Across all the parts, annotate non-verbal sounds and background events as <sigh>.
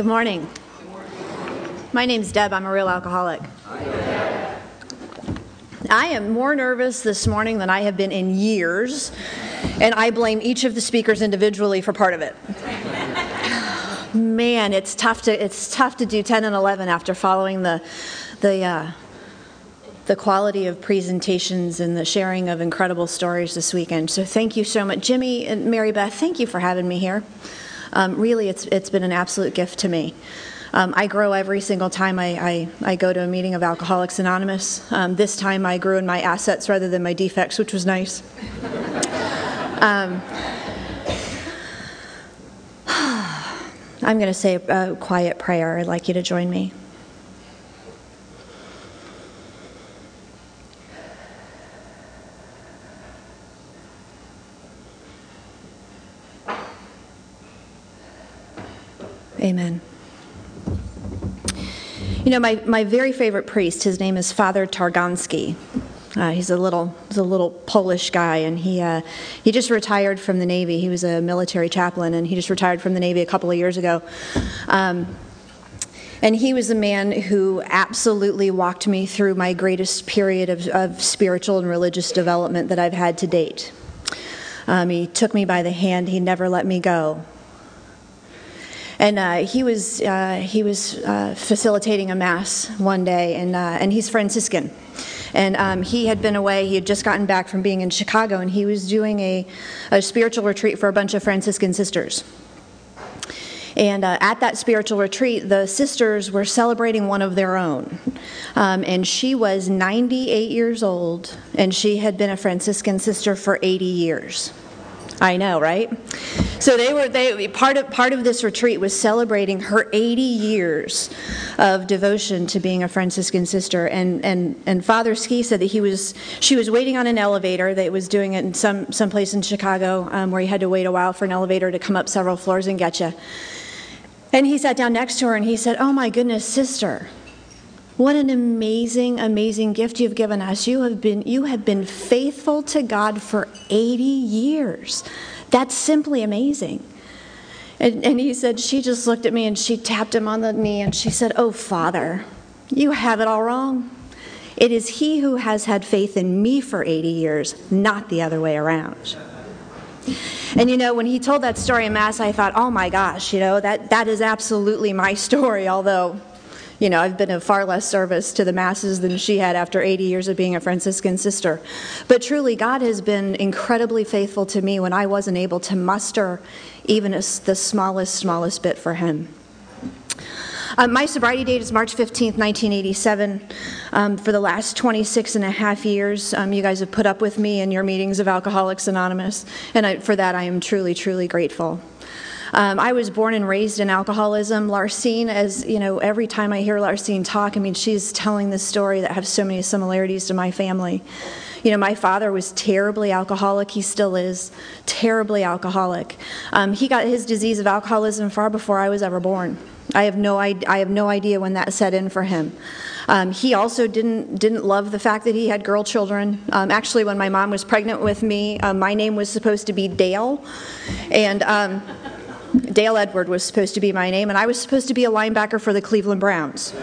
Good morning. My name's Deb. I'm a real alcoholic. I am more nervous this morning than I have been in years, and I blame each of the speakers individually for part of it. Man, it's tough to it's tough to do 10 and 11 after following the the uh, the quality of presentations and the sharing of incredible stories this weekend. So thank you so much, Jimmy and Mary Beth. Thank you for having me here. Um, really, it's it's been an absolute gift to me. Um, I grow every single time I, I, I, go to a meeting of Alcoholics Anonymous. Um, this time I grew in my assets rather than my defects, which was nice. um, <sighs> I'm going to say a quiet prayer. I'd like you to join me. Amen. You know, my, my very favorite priest, his name is Father Targonski. Uh, he's a little he's a little Polish guy, and he uh, he just retired from the Navy. He was a military chaplain, and he just retired from the Navy a couple of years ago. Um, and he was a man who absolutely walked me through my greatest period of, of spiritual and religious development that I've had to date. Um, he took me by the hand. He never let me go and uh, he was uh, he was uh, facilitating a mass one day, and uh, and he's Franciscan, and um, he had been away. He had just gotten back from being in Chicago, and he was doing a, a spiritual retreat for a bunch of Franciscan sisters. And uh, at that spiritual retreat, the sisters were celebrating one of their own. Um, and she was 98 years old, and she had been a Franciscan sister for 80 years. I know, right? So they were they part of part of this retreat was celebrating her 80 years of devotion to being a Franciscan sister. And and and Father Ski said that he was she was waiting on an elevator that was doing it in some some place in Chicago um, where he had to wait a while for an elevator to come up several floors and get you. And he sat down next to her and he said, "Oh my goodness, sister." What an amazing, amazing gift you've given us. You have been, you have been faithful to God for 80 years. That's simply amazing. And, and he said, she just looked at me and she tapped him on the knee and she said, Oh, Father, you have it all wrong. It is he who has had faith in me for 80 years, not the other way around. And you know, when he told that story in Mass, I thought, oh my gosh, you know, that, that is absolutely my story, <laughs> although you know, I've been of far less service to the masses than she had after 80 years of being a Franciscan sister. But truly, God has been incredibly faithful to me when I wasn't able to muster even a, the smallest, smallest bit for Him. Uh, my sobriety date is March 15th, 1987. Um, for the last 26 and a half years, um, you guys have put up with me in your meetings of Alcoholics Anonymous, and I, for that I am truly, truly grateful. Um, I was born and raised in alcoholism. Larsine, as you know, every time I hear Larsine talk, I mean, she's telling this story that has so many similarities to my family. You know, my father was terribly alcoholic. He still is terribly alcoholic. Um, he got his disease of alcoholism far before I was ever born. I have no, I have no idea when that set in for him. Um, he also didn't didn't love the fact that he had girl children. Um, actually, when my mom was pregnant with me, uh, my name was supposed to be Dale, and um, Dale Edward was supposed to be my name, and I was supposed to be a linebacker for the Cleveland Browns.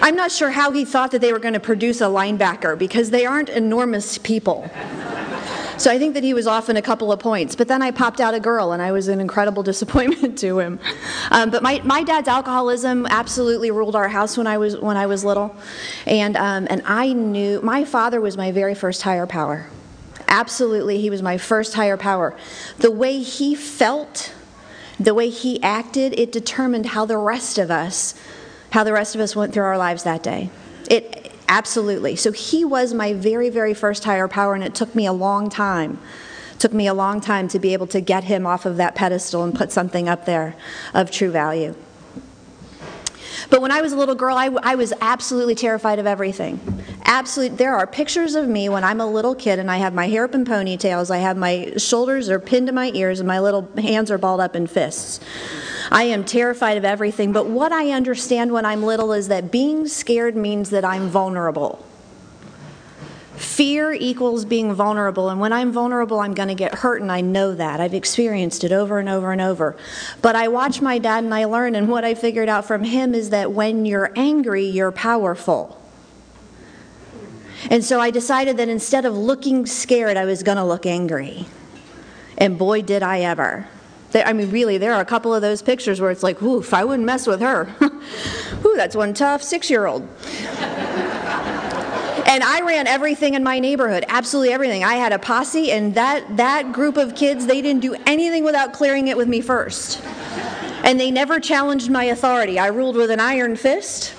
I'm not sure how he thought that they were going to produce a linebacker because they aren't enormous people. So I think that he was off in a couple of points. But then I popped out a girl, and I was an incredible <laughs> disappointment to him. Um, but my, my dad's alcoholism absolutely ruled our house when I was when I was little, and um, and I knew my father was my very first higher power. Absolutely, he was my first higher power. The way he felt, the way he acted, it determined how the rest of us, how the rest of us went through our lives that day. It absolutely. So he was my very, very first higher power, and it took me a long time. Took me a long time to be able to get him off of that pedestal and put something up there of true value. But when I was a little girl, I, I was absolutely terrified of everything. Absolutely. There are pictures of me when I'm a little kid and I have my hair up in ponytails, I have my shoulders are pinned to my ears, and my little hands are balled up in fists. I am terrified of everything. But what I understand when I'm little is that being scared means that I'm vulnerable. Fear equals being vulnerable, and when I'm vulnerable, I'm going to get hurt, and I know that. I've experienced it over and over and over. But I watch my dad and I learn, and what I figured out from him is that when you're angry, you're powerful. And so I decided that instead of looking scared, I was going to look angry. And boy, did I ever. I mean, really, there are a couple of those pictures where it's like, oof, I wouldn't mess with her. <laughs> Ooh, that's one tough six year old. And I ran everything in my neighborhood, absolutely everything. I had a posse, and that, that group of kids, they didn't do anything without clearing it with me first. And they never challenged my authority. I ruled with an iron fist.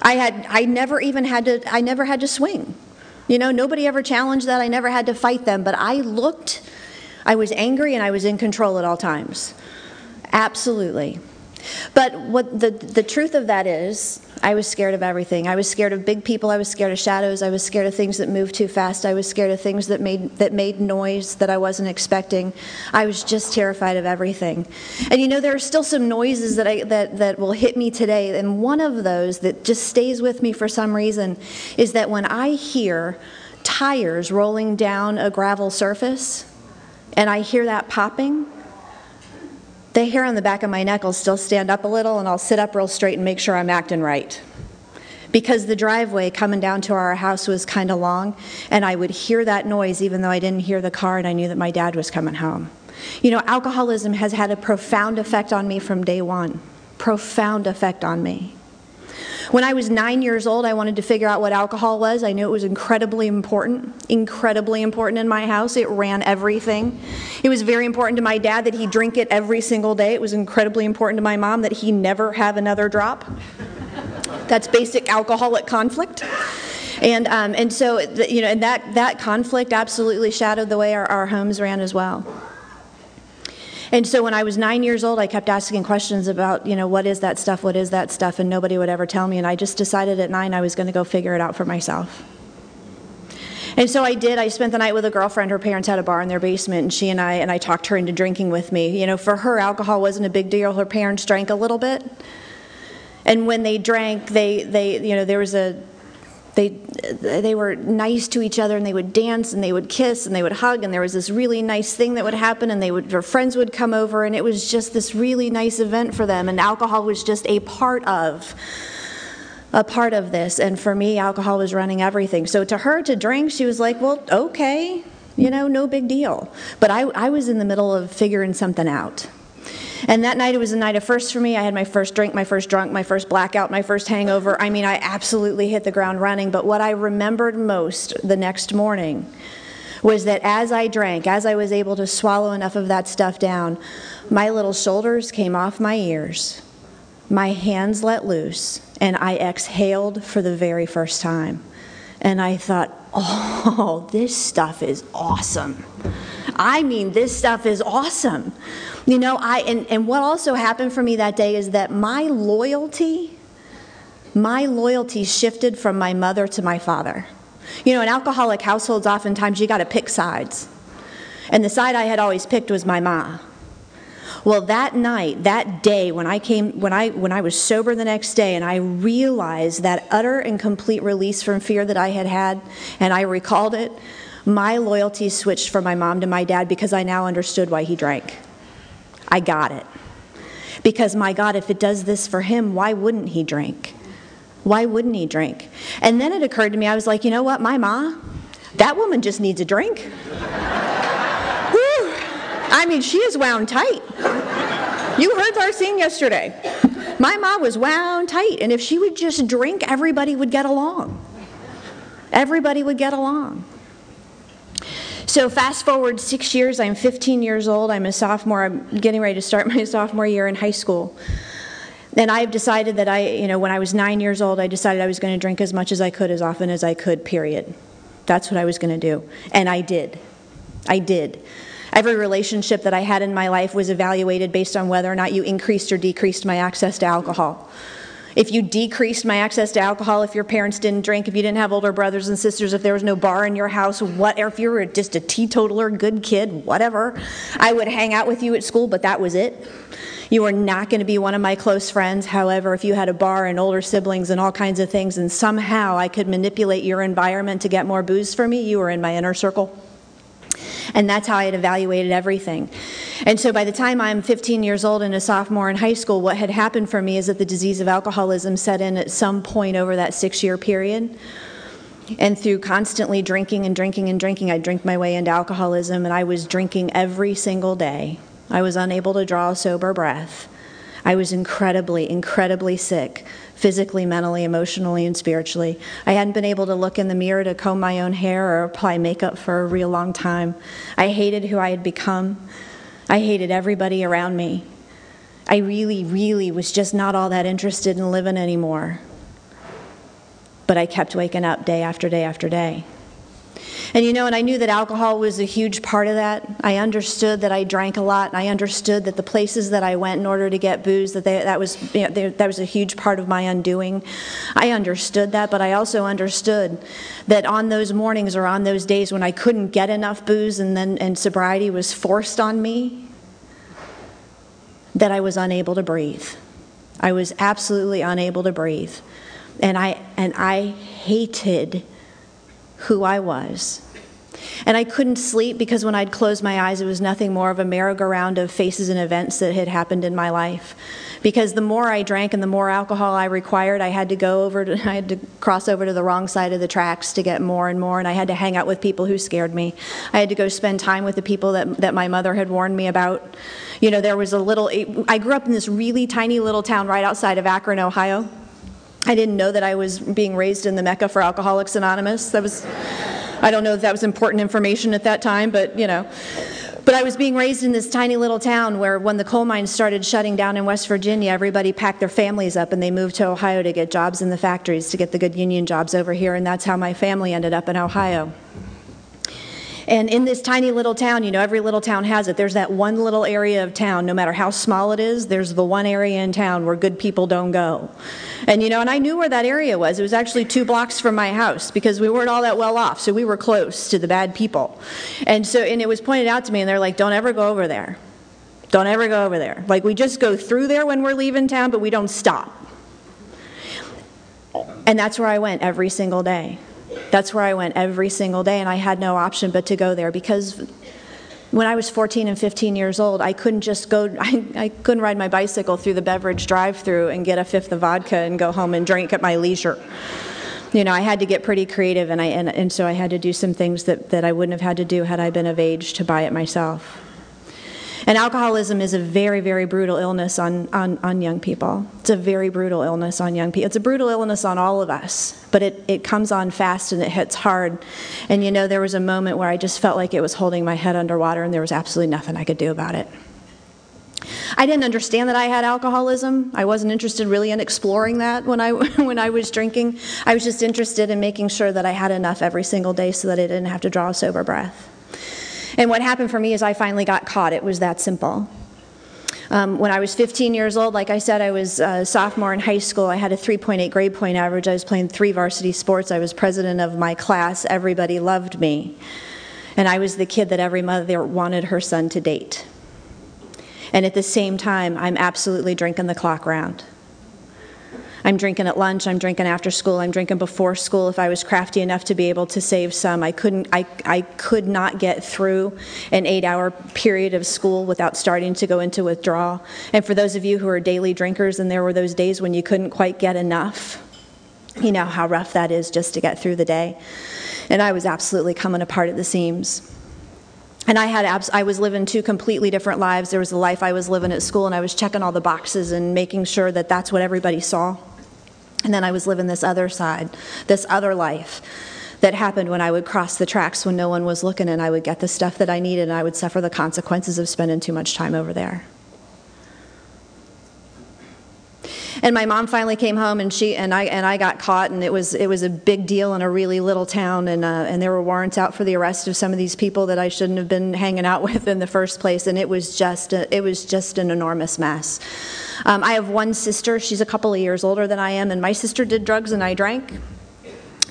I had I never even had to I never had to swing. You know, nobody ever challenged that. I never had to fight them, but I looked I was angry and I was in control at all times. Absolutely. But what the, the truth of that is, I was scared of everything. I was scared of big people. I was scared of shadows. I was scared of things that moved too fast. I was scared of things that made, that made noise that I wasn't expecting. I was just terrified of everything. And you know, there are still some noises that, I, that, that will hit me today. And one of those that just stays with me for some reason is that when I hear tires rolling down a gravel surface and I hear that popping, the hair on the back of my neck will still stand up a little, and I'll sit up real straight and make sure I'm acting right. Because the driveway coming down to our house was kind of long, and I would hear that noise even though I didn't hear the car, and I knew that my dad was coming home. You know, alcoholism has had a profound effect on me from day one. Profound effect on me. When I was nine years old, I wanted to figure out what alcohol was. I knew it was incredibly important, incredibly important in my house. It ran everything. It was very important to my dad that he drink it every single day. It was incredibly important to my mom that he never have another drop. That's basic alcoholic conflict. And, um, and so, you know, and that, that conflict absolutely shadowed the way our, our homes ran as well. And so when I was nine years old, I kept asking questions about, you know, what is that stuff? What is that stuff? And nobody would ever tell me. And I just decided at nine I was going to go figure it out for myself. And so I did. I spent the night with a girlfriend. Her parents had a bar in their basement, and she and I and I talked her into drinking with me. You know, for her, alcohol wasn't a big deal. Her parents drank a little bit, and when they drank, they they you know there was a they they were nice to each other and they would dance and they would kiss and they would hug and there was this really nice thing that would happen and they would their friends would come over and it was just this really nice event for them and alcohol was just a part of a part of this. And for me alcohol was running everything. So to her to drink she was like well okay you know no big deal. But i, I was in the middle of figuring something out and that night, it was a night of first for me. I had my first drink, my first drunk, my first blackout, my first hangover. I mean, I absolutely hit the ground running. But what I remembered most the next morning was that as I drank, as I was able to swallow enough of that stuff down, my little shoulders came off my ears, my hands let loose, and I exhaled for the very first time. And I thought, <laughs> oh, this stuff is awesome. I mean, this stuff is awesome. You know, I and, and what also happened for me that day is that my loyalty, my loyalty shifted from my mother to my father. You know, in alcoholic households, oftentimes you got to pick sides. And the side I had always picked was my ma. Well, that night, that day, when I came, when I when I was sober the next day, and I realized that utter and complete release from fear that I had had, and I recalled it, my loyalty switched from my mom to my dad because I now understood why he drank. I got it. Because, my God, if it does this for him, why wouldn't he drink? Why wouldn't he drink? And then it occurred to me, I was like, you know what, my ma, that woman just needs a drink. <laughs> Whew. I mean, she is wound tight. You heard Larsine yesterday. My ma was wound tight, and if she would just drink, everybody would get along. Everybody would get along. So fast forward six years, I'm 15 years old, I'm a sophomore, I'm getting ready to start <laughs> my sophomore year in high school. And I've decided that I, you know, when I was nine years old, I decided I was going to drink as much as I could, as often as I could, period. That's what I was going to do. And I did. I did. Every relationship that I had in my life was evaluated based on whether or not you increased or decreased my access to alcohol if you decreased my access to alcohol, if your parents didn't drink, if you didn't have older brothers and sisters, if there was no bar in your house, what, if you were just a teetotaler, good kid, whatever, I would hang out with you at school, but that was it. You were not going to be one of my close friends. However, if you had a bar and older siblings and all kinds of things, and somehow I could manipulate your environment to get more booze for me, you were in my inner circle. And that's how I had evaluated everything. And so by the time I'm 15 years old and a sophomore in high school, what had happened for me is that the disease of alcoholism set in at some point over that six year period. And through constantly drinking and drinking and drinking, I drank my way into alcoholism, and I was drinking every single day. I was unable to draw a sober breath. I was incredibly, incredibly sick, physically, mentally, emotionally, and spiritually. I hadn't been able to look in the mirror to comb my own hair or apply makeup for a real long time. I hated who I had become. I hated everybody around me. I really, really was just not all that interested in living anymore. But I kept waking up day after day after day. And you know, and I knew that alcohol was a huge part of that. I understood that I drank a lot, and I understood that the places that I went in order to get booze, that they, that was you know, they, that was a huge part of my undoing. I understood that, but I also understood that on those mornings or on those days when I couldn't get enough booze, and then and sobriety was forced on me, that I was unable to breathe. I was absolutely unable to breathe and I and I hated who I was. And I couldn't sleep because when I'd close my eyes, it was nothing more of a merry-go-round of faces and events that had happened in my life. Because the more I drank and the more alcohol I required, I had to go over to, <laughs> I had to cross over to the wrong side of the tracks to get more and more, and I had to hang out with people who scared me. I had to go spend time with the people that, that my mother had warned me about. You know, there was a little, I grew up in this really tiny little town right outside of Akron, Ohio. I didn't know that I was being raised in the Mecca for Alcoholics Anonymous. That was, I don't know if that was important information at that time, but you know. But I was being raised in this tiny little town where when the coal mines started shutting down in West Virginia, everybody packed their families up and they moved to Ohio to get jobs in the factories, to get the good union jobs over here, and that's how my family ended up in Ohio. And in this tiny little town, you know, every little town has it. There's that one little area of town, no matter how small it is, there's the one area in town where good people don't go. And, you know, and I knew where that area was. It was actually two blocks from my house because we weren't all that well off. So we were close to the bad people. And so, and it was pointed out to me, and they're like, don't ever go over there. Don't ever go over there. Like, we just go through there when we're leaving town, but we don't stop. And that's where I went every single day. That's where I went every single day, and I had no option but to go there because when I was 14 and 15 years old, I couldn't just go, <laughs> I, I couldn't ride my bicycle through the beverage drive through and get a fifth of vodka and go home and drink at my leisure. You know, I had to get pretty creative, and, I, and, and so I had to do some things that, that I wouldn't have had to do had I been of age to buy it myself. And alcoholism is a very, very brutal illness on, on, on young people. It's a very brutal illness on young people. It's a brutal illness on all of us, but it, it comes on fast and it hits hard. And you know, there was a moment where I just felt like it was holding my head underwater and there was absolutely nothing I could do about it. I didn't understand that I had alcoholism. I wasn't interested really in exploring that when I <laughs> when I was drinking. I was just interested in making sure that I had enough every single day so that I didn't have to draw a sober breath. And what happened for me is I finally got caught. It was that simple. Um, when I was 15 years old, like I said, I was a sophomore in high school. I had a 3.8 grade point average. I was playing three varsity sports. I was president of my class. Everybody loved me. And I was the kid that every mother wanted her son to date. And at the same time, I'm absolutely drinking the clock round. I'm drinking at lunch, I'm drinking after school, I'm drinking before school. If I was crafty enough to be able to save some, I couldn't I, I could not get through an eight hour period of school without starting to go into withdrawal. And for those of you who are daily drinkers and there were those days when you couldn't quite get enough, you know how rough that is just to get through the day. And I was absolutely coming apart at the seams. And I had abs- I was living two completely different lives. There was the life I was living at school, and I was checking all the boxes and making sure that that's what everybody saw. And then I was living this other side, this other life that happened when I would cross the tracks when no one was looking, and I would get the stuff that I needed, and I would suffer the consequences of spending too much time over there. And my mom finally came home, and she and I and I got caught, and it was it was a big deal in a really little town, and uh, and there were warrants out for the arrest of some of these people that I shouldn't have been hanging out <laughs> with in the first place, and it was just a, it was just an enormous mess. Um, I have one sister; she's a couple of years older than I am, and my sister did drugs and I drank.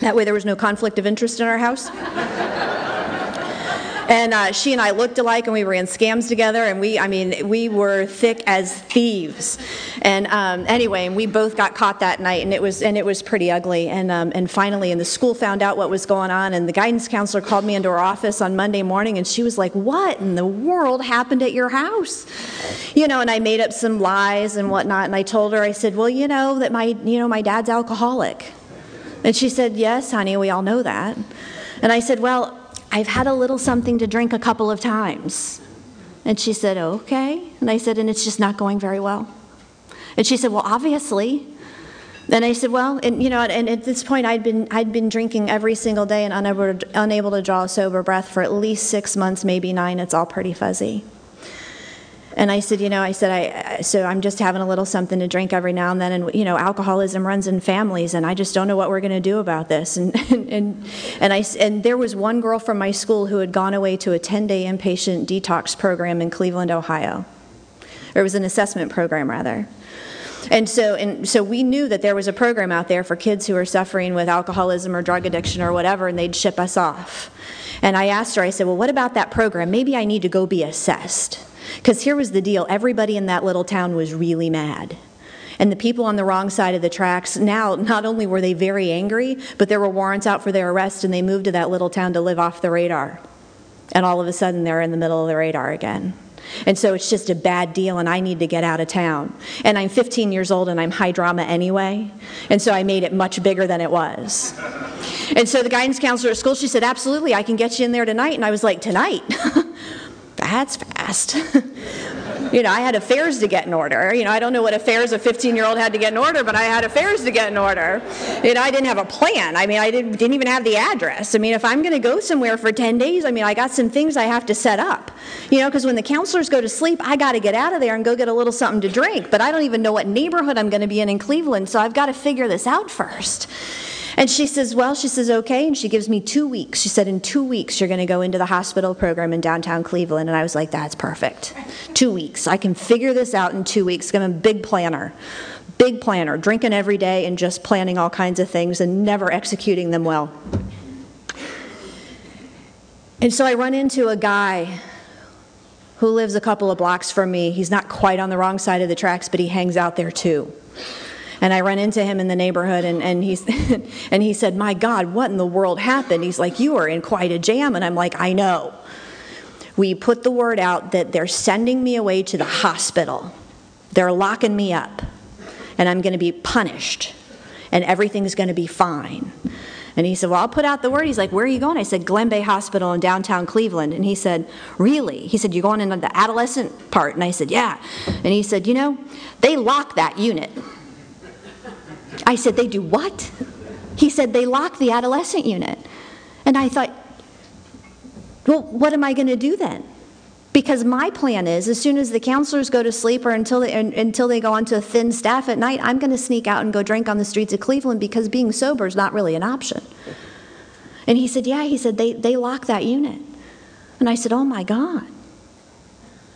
That way, there was no conflict of interest in our house. And uh, she and I looked alike, and we ran scams together, and we, I mean, we were thick as thieves. And um, anyway, and we both got caught that night, and it was and it was pretty ugly. And um, and finally, and the school found out what was going on, and the guidance counselor called me into her office on Monday morning, and she was like, "What in the world happened at your house?" You know, and I made up some lies and whatnot, and I told her, I said, "Well, you know that my, you know, my dad's alcoholic." And she said, Yes, honey, we all know that. And I said, Well, I've had a little something to drink a couple of times. And she said, Okay. And I said, And it's just not going very well. And she said, Well, obviously. And I said, Well, and you know, and at this point, I'd been I'd been drinking every single day and unable unable to draw a sober breath for at least six months, maybe nine. It's all pretty fuzzy. And I said, you know, I said, I, so I'm just having a little something to drink every now and then. And, you know, alcoholism runs in families, and I just don't know what we're going to do about this. <laughs> And, and, and, I, and there was one girl from my school who had gone away to a 10 day inpatient detox program in Cleveland, Ohio. Or it was an assessment program, rather. And so, and so we knew that there was a program out there for kids who are suffering with alcoholism or drug addiction or whatever, and they'd ship us off. And I asked her, I said, Well, what about that program? Maybe I need to go be assessed. Because here was the deal everybody in that little town was really mad. And the people on the wrong side of the tracks, now, not only were they very angry, but there were warrants out for their arrest, and they moved to that little town to live off the radar. And all of a sudden, they're in the middle of the radar again. And so it's just a bad deal, and I need to get out of town. And I'm 15 years old, and I'm high drama anyway. And so I made it much bigger than it was. And so the guidance counselor at school, she said, Absolutely, I can get you in there tonight. And I was like, Tonight? <laughs> That's fast. <laughs> you know, I had affairs to get in order. You know, I don't know what affairs a 15 year old had to get in order, but I had affairs to get in order. You know, I didn't have a plan. I mean, I didn't, didn't even have the address. I mean, if I'm going to go somewhere for 10 days, I mean, I got some things I have to set up. You know, because when the counselors go to sleep, I got to get out of there and go get a little something to drink. But I don't even know what neighborhood I'm going to be in in Cleveland, so I've got to figure this out first. And she says, Well, she says, okay. And she gives me two weeks. She said, In two weeks, you're going to go into the hospital program in downtown Cleveland. And I was like, That's perfect. Two weeks. I can figure this out in two weeks. I'm a big planner. Big planner, drinking every day and just planning all kinds of things and never executing them well. And so I run into a guy who lives a couple of blocks from me. He's not quite on the wrong side of the tracks, but he hangs out there too. And I run into him in the neighborhood, and, and, he's, <laughs> and he said, My God, what in the world happened? He's like, You are in quite a jam. And I'm like, I know. We put the word out that they're sending me away to the hospital, they're locking me up, and I'm going to be punished, and everything's going to be fine. And he said, Well, I'll put out the word. He's like, Where are you going? I said, Glenbeigh Hospital in downtown Cleveland. And he said, Really? He said, You're going into the adolescent part? And I said, Yeah. And he said, You know, they lock that unit. I said, They do what? He said, They lock the adolescent unit. And I thought, Well, what am I going to do then? Because my plan is, as soon as the counselors go to sleep or until they, until they go onto a thin staff at night, I'm going to sneak out and go drink on the streets of Cleveland because being sober is not really an option. And he said, Yeah, he said, they, they lock that unit. And I said, Oh my God.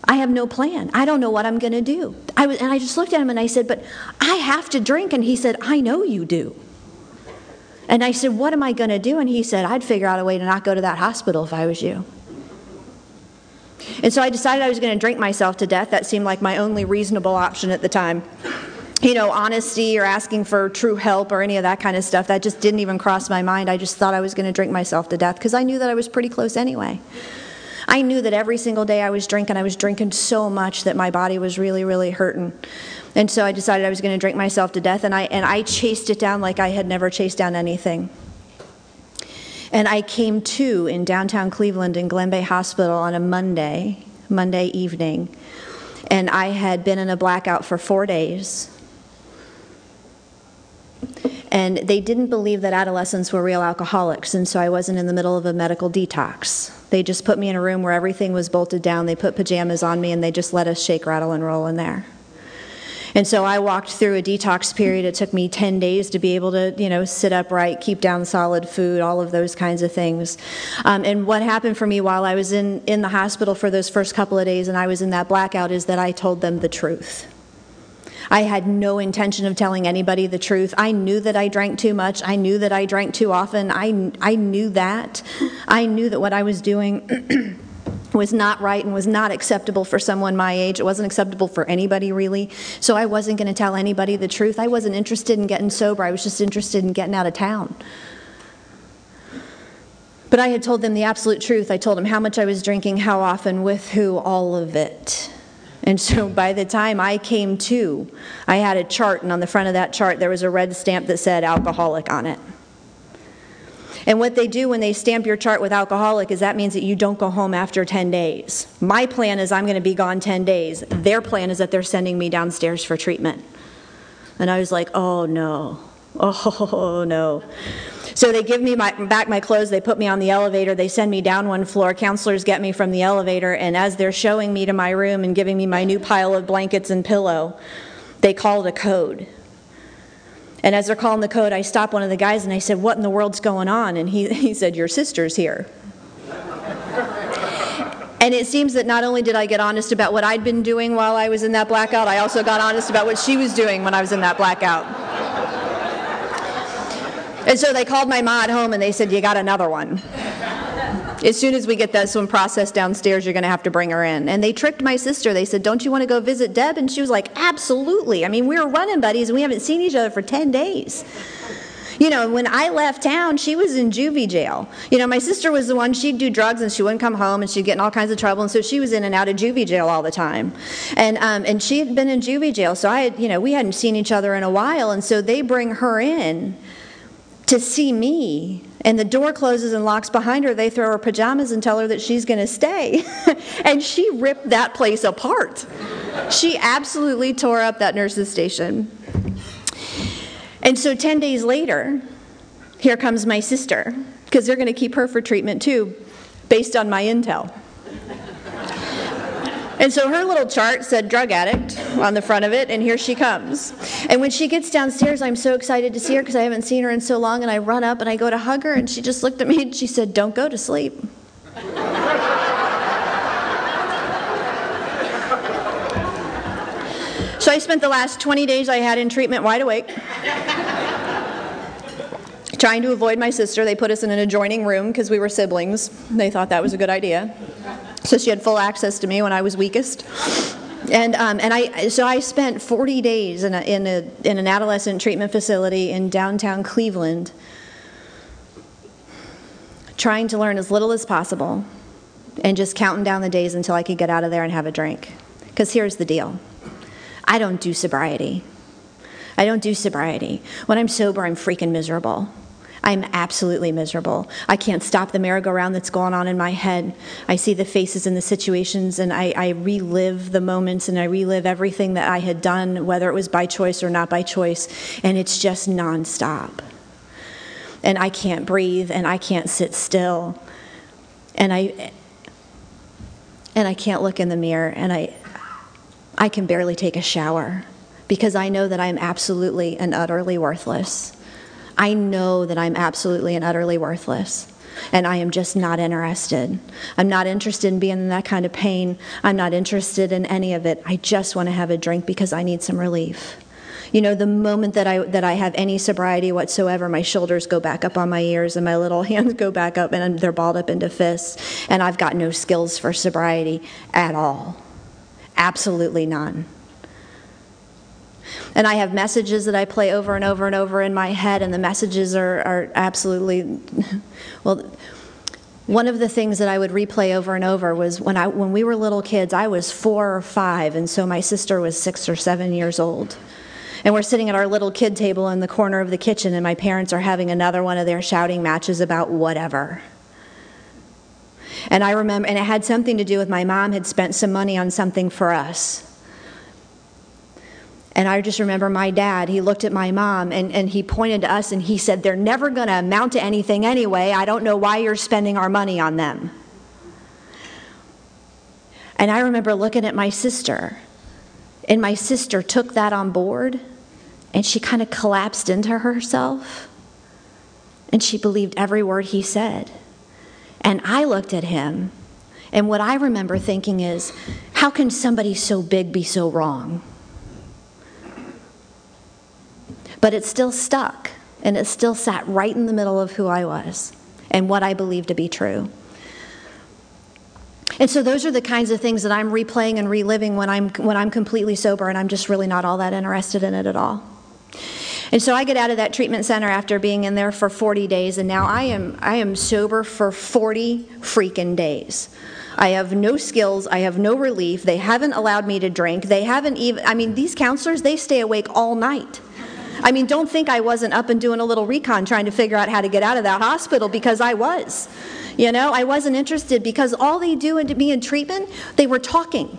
I have no plan. I don't know what I'm going to do. I was, and I just looked at him and I said, But I have to drink. And he said, I know you do. And I said, What am I going to do? And he said, I'd figure out a way to not go to that hospital if I was you. And so I decided I was going to drink myself to death. That seemed like my only reasonable option at the time. You know, honesty or asking for true help or any of that kind of stuff, that just didn't even cross my mind. I just thought I was going to drink myself to death because I knew that I was pretty close anyway. I knew that every single day I was drinking, I was drinking so much that my body was really, really hurting. And so I decided I was going to drink myself to death, and I, and I chased it down like I had never chased down anything. And I came to in downtown Cleveland in Glenbeigh Hospital on a Monday, Monday evening. And I had been in a blackout for four days. And they didn't believe that adolescents were real alcoholics, and so I wasn't in the middle of a medical detox. They just put me in a room where everything was bolted down. They put pajamas on me, and they just let us shake, rattle, and roll in there. And so I walked through a detox period. It took me 10 days to be able to, you know, sit upright, keep down solid food, all of those kinds of things. Um, and what happened for me while I was in, in the hospital for those first couple of days and I was in that blackout is that I told them the truth. I had no intention of telling anybody the truth. I knew that I drank too much. I knew that I drank too often. I, I knew that. I knew that what I was doing <clears throat> was not right and was not acceptable for someone my age. It wasn't acceptable for anybody, really. So I wasn't going to tell anybody the truth. I wasn't interested in getting sober. I was just interested in getting out of town. But I had told them the absolute truth. I told them how much I was drinking, how often, with who, all of it. And so by the time I came to, I had a chart, and on the front of that chart, there was a red stamp that said alcoholic on it. And what they do when they stamp your chart with alcoholic is that means that you don't go home after 10 days. My plan is I'm going to be gone 10 days. Their plan is that they're sending me downstairs for treatment. And I was like, oh no, <laughs> oh no. So they give me back my clothes, they put me on the elevator, they send me down one floor. Counselors get me from the elevator, and as they're showing me to my room and giving me my new pile of blankets and pillow, they called a code. And as they're calling the code, I stop one of the guys and I said, What in the world's going on? And he, he said, Your sister's here. and it seems that not only did I get honest about what I'd been doing while I was in that blackout, I also got honest about what she was doing when I was in that blackout. And so they called my mom at home and they said, You got another one. As soon as we get this one processed downstairs, you're going to have to bring her in. And they tricked my sister. They said, Don't you want to go visit Deb? And she was like, Absolutely. I mean, we were running buddies and we haven't seen each other for 10 days. You know, when I left town, she was in juvie jail. You know, my sister was the one, she'd do drugs and she wouldn't come home and she'd get in all kinds of trouble. And so she was in and out of juvie jail all the time. And, um, and she had been in juvie jail. So I had, you know, we hadn't seen each other in a while. And so they bring her in to see me and the door closes and locks behind her, they throw her pajamas and tell her that she's going to stay. <laughs> and she ripped that place apart. She absolutely tore up that nurse's station. And so 10 days later, here comes my sister, because they're going to keep her for treatment too, based on my intel. And so her little chart said drug addict on the front of it, and here she comes. And when she gets downstairs, I'm so excited to see her because I haven't seen her in so long, and I run up and I go to hug her, and she just looked at me and she said, Don't go to sleep. So I spent the last 20 days I had in treatment wide awake. Trying to avoid my sister, they put us in an adjoining room because we were siblings. They thought that was a good idea. So she had full access to me when I was weakest. And, um, and I, so I spent 40 days in, a, in, a, in an adolescent treatment facility in downtown Cleveland trying to learn as little as possible and just counting down the days until I could get out of there and have a drink. Because here's the deal I don't do sobriety. I don't do sobriety. When I'm sober, I'm freaking miserable. I'm absolutely miserable. I can't stop the merry-go-round that's going on in my head. I see the faces and the situations, and I, I, relive the moments and I relive everything that I had done, whether it was by choice or not by choice, and it's just nonstop. And I can't breathe, and I can't sit still, and I and I can't look in the mirror, and I I can barely take a shower because I know that I'm absolutely and utterly worthless. I know that I'm absolutely and utterly worthless. And I am just not interested. I'm not interested in being in that kind of pain. I'm not interested in any of it. I just want to have a drink because I need some relief. You know, the moment that I that I have any sobriety whatsoever, my shoulders go back up on my ears and my little <laughs> hands go back up and they're balled up into fists, and I've got no skills for sobriety at all. Absolutely none. And I have messages that I play over and over and over in my head, and the messages are, are absolutely, <laughs> well, one of the things that I would replay over and over was when, I, when we were little kids, I was four or five, and so my sister was six or seven years old. And we're sitting at our little kid table in the corner of the kitchen, and my parents are having another one of their shouting matches about whatever. And I remember, and it had something to do with my mom had spent some money on something for us. And I just remember my dad, he looked at my mom and, and he pointed to us and he said, They're never going to amount to anything anyway. I don't know why you're spending our money on them. And I remember looking at my sister, and my sister took that on board and she kind of collapsed into herself. And she believed every word he said. And I looked at him, and what I remember thinking is, how can somebody so big be so wrong? But it still stuck, and it still sat right in the middle of who I was and what I believed to be true. And so those are the kinds of things that I'm replaying and reliving when I'm when I'm completely sober and I'm just really not all that interested in it at all. And so I get out of that treatment center after being in there for 40 days and now I am I am sober for 40 freaking days. I have no skills, I have no relief. They haven't allowed me to drink. They haven't even I mean these counselors, they stay awake all night. I mean, don't think I wasn't up and doing a little recon trying to figure out how to get out of that hospital because I was. You know, I wasn't interested because all they do to me in treatment, they were talking.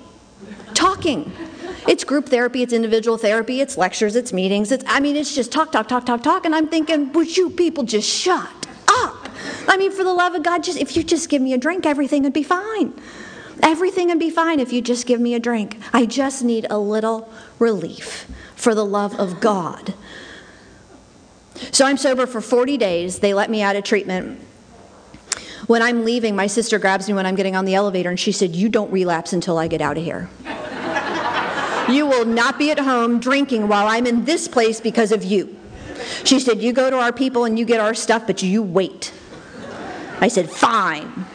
Talking. It's group therapy, it's individual therapy, it's lectures, it's meetings. It's I mean, it's just talk, talk, talk, talk, talk. And I'm thinking, would you people just shut up? I mean, for the love of God, just if you just give me a drink, everything would be fine. Everything would be fine if you just give me a drink. I just need a little relief for the love of God. So I'm sober for 40 days. They let me out of treatment. When I'm leaving, my sister grabs me when I'm getting on the elevator and she said, You don't relapse until I get out of here. you will not be at home drinking while I'm in this place because of you. She said, You go to our people and you get our stuff, but you wait. I said, Fine.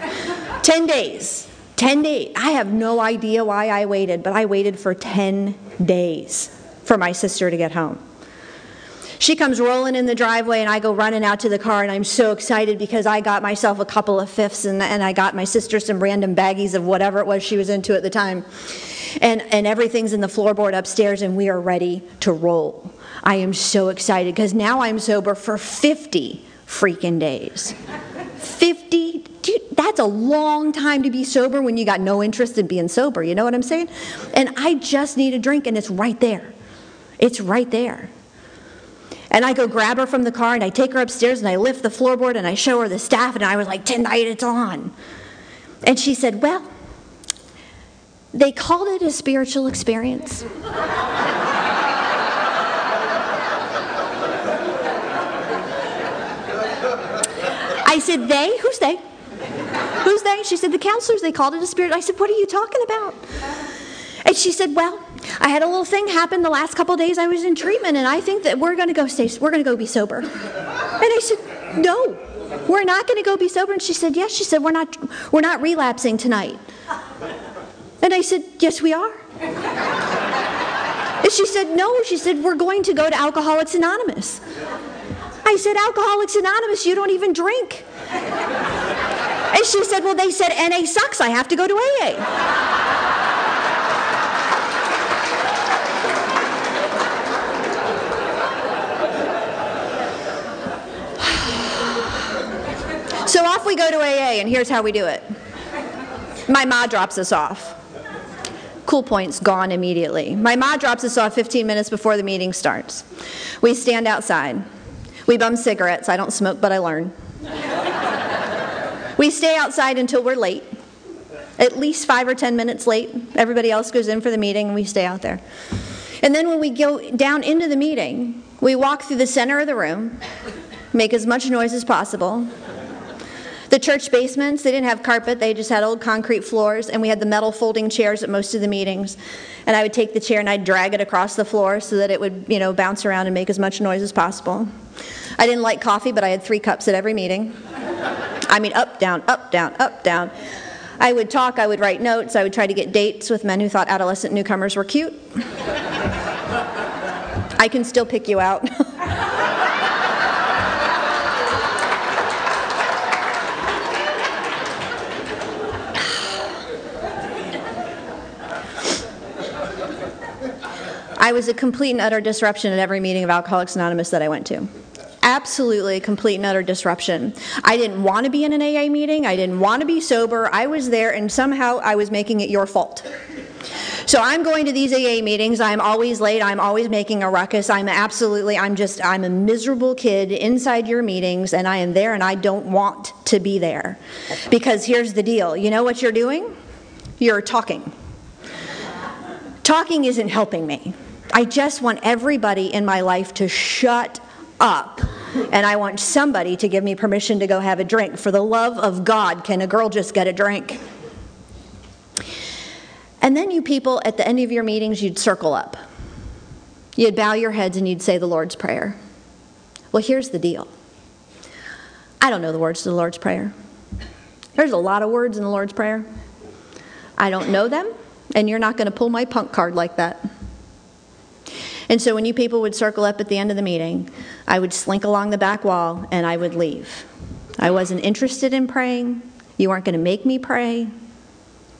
10 days. 10 days. I have no idea why I waited, but I waited for 10 days for my sister to get home. She comes rolling in the driveway, and I go running out to the car, and I'm so excited because I got myself a couple of fifths, and, and I got my sister some random baggies of whatever it was she was into at the time. And, and everything's in the floorboard upstairs, and we are ready to roll. I am so excited because now I'm sober for 50 freaking days. 50 dude, that's a long time to be sober when you got no interest in being sober. You know what I'm saying? And I just need a drink, and it's right there. It's right there. And I go grab her from the car and I take her upstairs and I lift the floorboard and I show her the staff and I was like, tonight it's on. And she said, well, they called it a spiritual experience. I said, they? Who's they? Who's they? She said, the counselors, they called it a spirit. I said, what are you talking about? And she said, well, I had a little thing happen the last couple days I was in treatment, and I think that we're going to go stay, we're going to go be sober. And I said, no, we're not going to go be sober. And she said, yes. She said, we're not, we're not relapsing tonight. And I said, yes, we are. And she said, no. She said, we're going to go to Alcoholics Anonymous. I said, Alcoholics Anonymous, you don't even drink. And she said, well, they said NA sucks. I have to go to AA. We go to AA, and here's how we do it. My ma drops us off. Cool points gone immediately. My ma drops us off 15 minutes before the meeting starts. We stand outside. We bum cigarettes. I don't smoke, but I learn. we stay outside until we're late, at least five or 10 minutes late. Everybody else goes in for the meeting, and we stay out there. And then when we go down into the meeting, we walk through the center of the room, make as much noise as possible, the church basements, they didn't have carpet, they just had old concrete floors, and we had the metal folding chairs at most of the meetings. And I would take the chair and I'd drag it across the floor so that it would, you know, bounce around and make as much noise as possible. I didn't like coffee, but I had three cups at every meeting. I mean, up, down, up, down, up, down. I would talk, I would write notes, I would try to get dates with men who thought adolescent newcomers were cute. I can still pick you out. <laughs> I was a complete and utter disruption at every meeting of Alcoholics Anonymous that I went to. Absolutely complete and utter disruption. I didn't want to be in an AA meeting. I didn't want to be sober. I was there, and somehow I was making it your fault. So I'm going to these AA meetings. I'm always late. I'm always making a ruckus. I'm absolutely, I'm just, I'm a miserable kid inside your meetings, and I am there, and I don't want to be there. Because here's the deal you know what you're doing? You're talking. Talking isn't helping me. I just want everybody in my life to shut up. And I want somebody to give me permission to go have a drink. For the love of God, can a girl just get a drink? And then you people, at the end of your meetings, you'd circle up. You'd bow your heads and you'd say the Lord's Prayer. Well, here's the deal I don't know the words to the Lord's Prayer. There's a lot of words in the Lord's Prayer. I don't know them, and you're not going to pull my punk card like that. And so when you people would circle up at the end of the meeting, I would slink along the back wall and I would leave. I wasn't interested in praying. You weren't going to make me pray.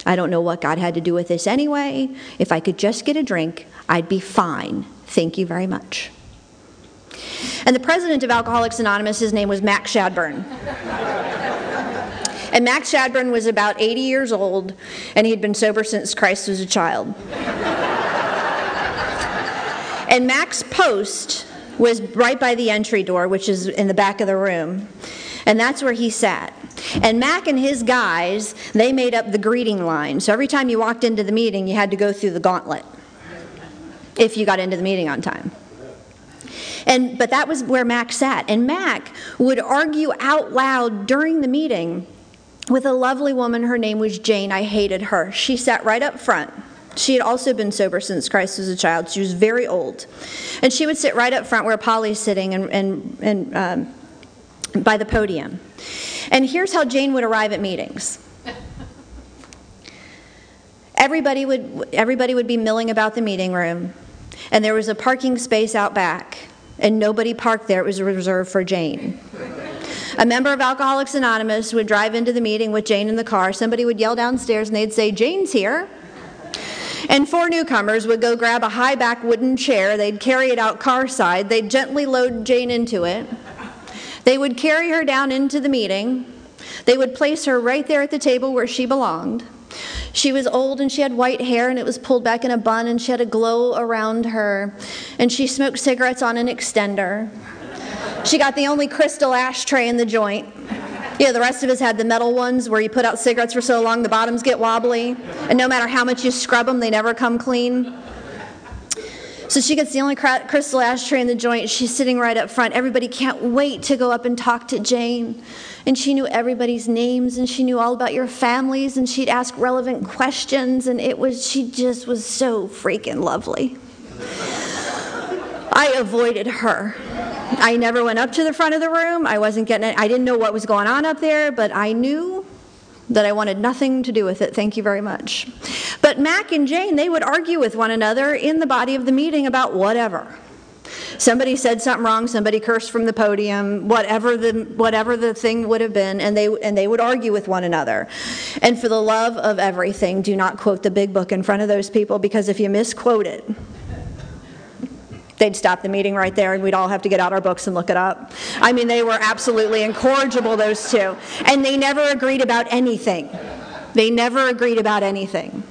I don't know what God had to do with this anyway. If I could just get a drink, I'd be fine. Thank you very much. And the president of Alcoholics Anonymous, his name was Max Shadburn. and Max Shadburn was about 80 years old, and he'd been sober since Christ was a child. And Mac's post was right by the entry door, which is in the back of the room. And that's where he sat. And Mac and his guys, they made up the greeting line. So every time you walked into the meeting, you had to go through the gauntlet if you got into the meeting on time. And but that was where Mac sat. And Mac would argue out loud during the meeting with a lovely woman. Her name was Jane. I hated her. She sat right up front. She had also been sober since Christ was a child. She was very old. And she would sit right up front where Polly's sitting and, and, and um, by the podium. And here's how Jane would arrive at meetings. Everybody would, everybody would be milling about the meeting room, and there was a parking space out back, and nobody parked there. It was reserved for Jane. A member of Alcoholics Anonymous would drive into the meeting with Jane in the car. Somebody would yell downstairs, and they'd say, Jane's here. And four newcomers would go grab a high back wooden chair. They'd carry it out car side. They'd gently load Jane into it. They would carry her down into the meeting. They would place her right there at the table where she belonged. She was old and she had white hair and it was pulled back in a bun and she had a glow around her. And she smoked cigarettes on an extender. She got the only crystal ashtray in the joint. Yeah, the rest of us had the metal ones where you put out cigarettes for so long the bottoms get wobbly. And no matter how much you scrub them, they never come clean. So she gets the only crystal ashtray in the joint. She's sitting right up front. Everybody can't wait to go up and talk to Jane. And she knew everybody's names and she knew all about your families and she'd ask relevant questions and it was she just was so freaking lovely. I avoided her. I never went up to the front of the room. I wasn't getting it. I didn't know what was going on up there, but I knew that I wanted nothing to do with it. Thank you very much. But Mac and Jane, they would argue with one another in the body of the meeting about whatever. Somebody said something wrong, somebody cursed from the podium, whatever the whatever the thing would have been, and they and they would argue with one another. And for the love of everything, do not quote the big book in front of those people because if you misquote it, they'd stop the meeting right there and we'd all have to get out our books and look it up. I mean, they were absolutely incorrigible, those two. And they never agreed about anything. They never agreed about anything.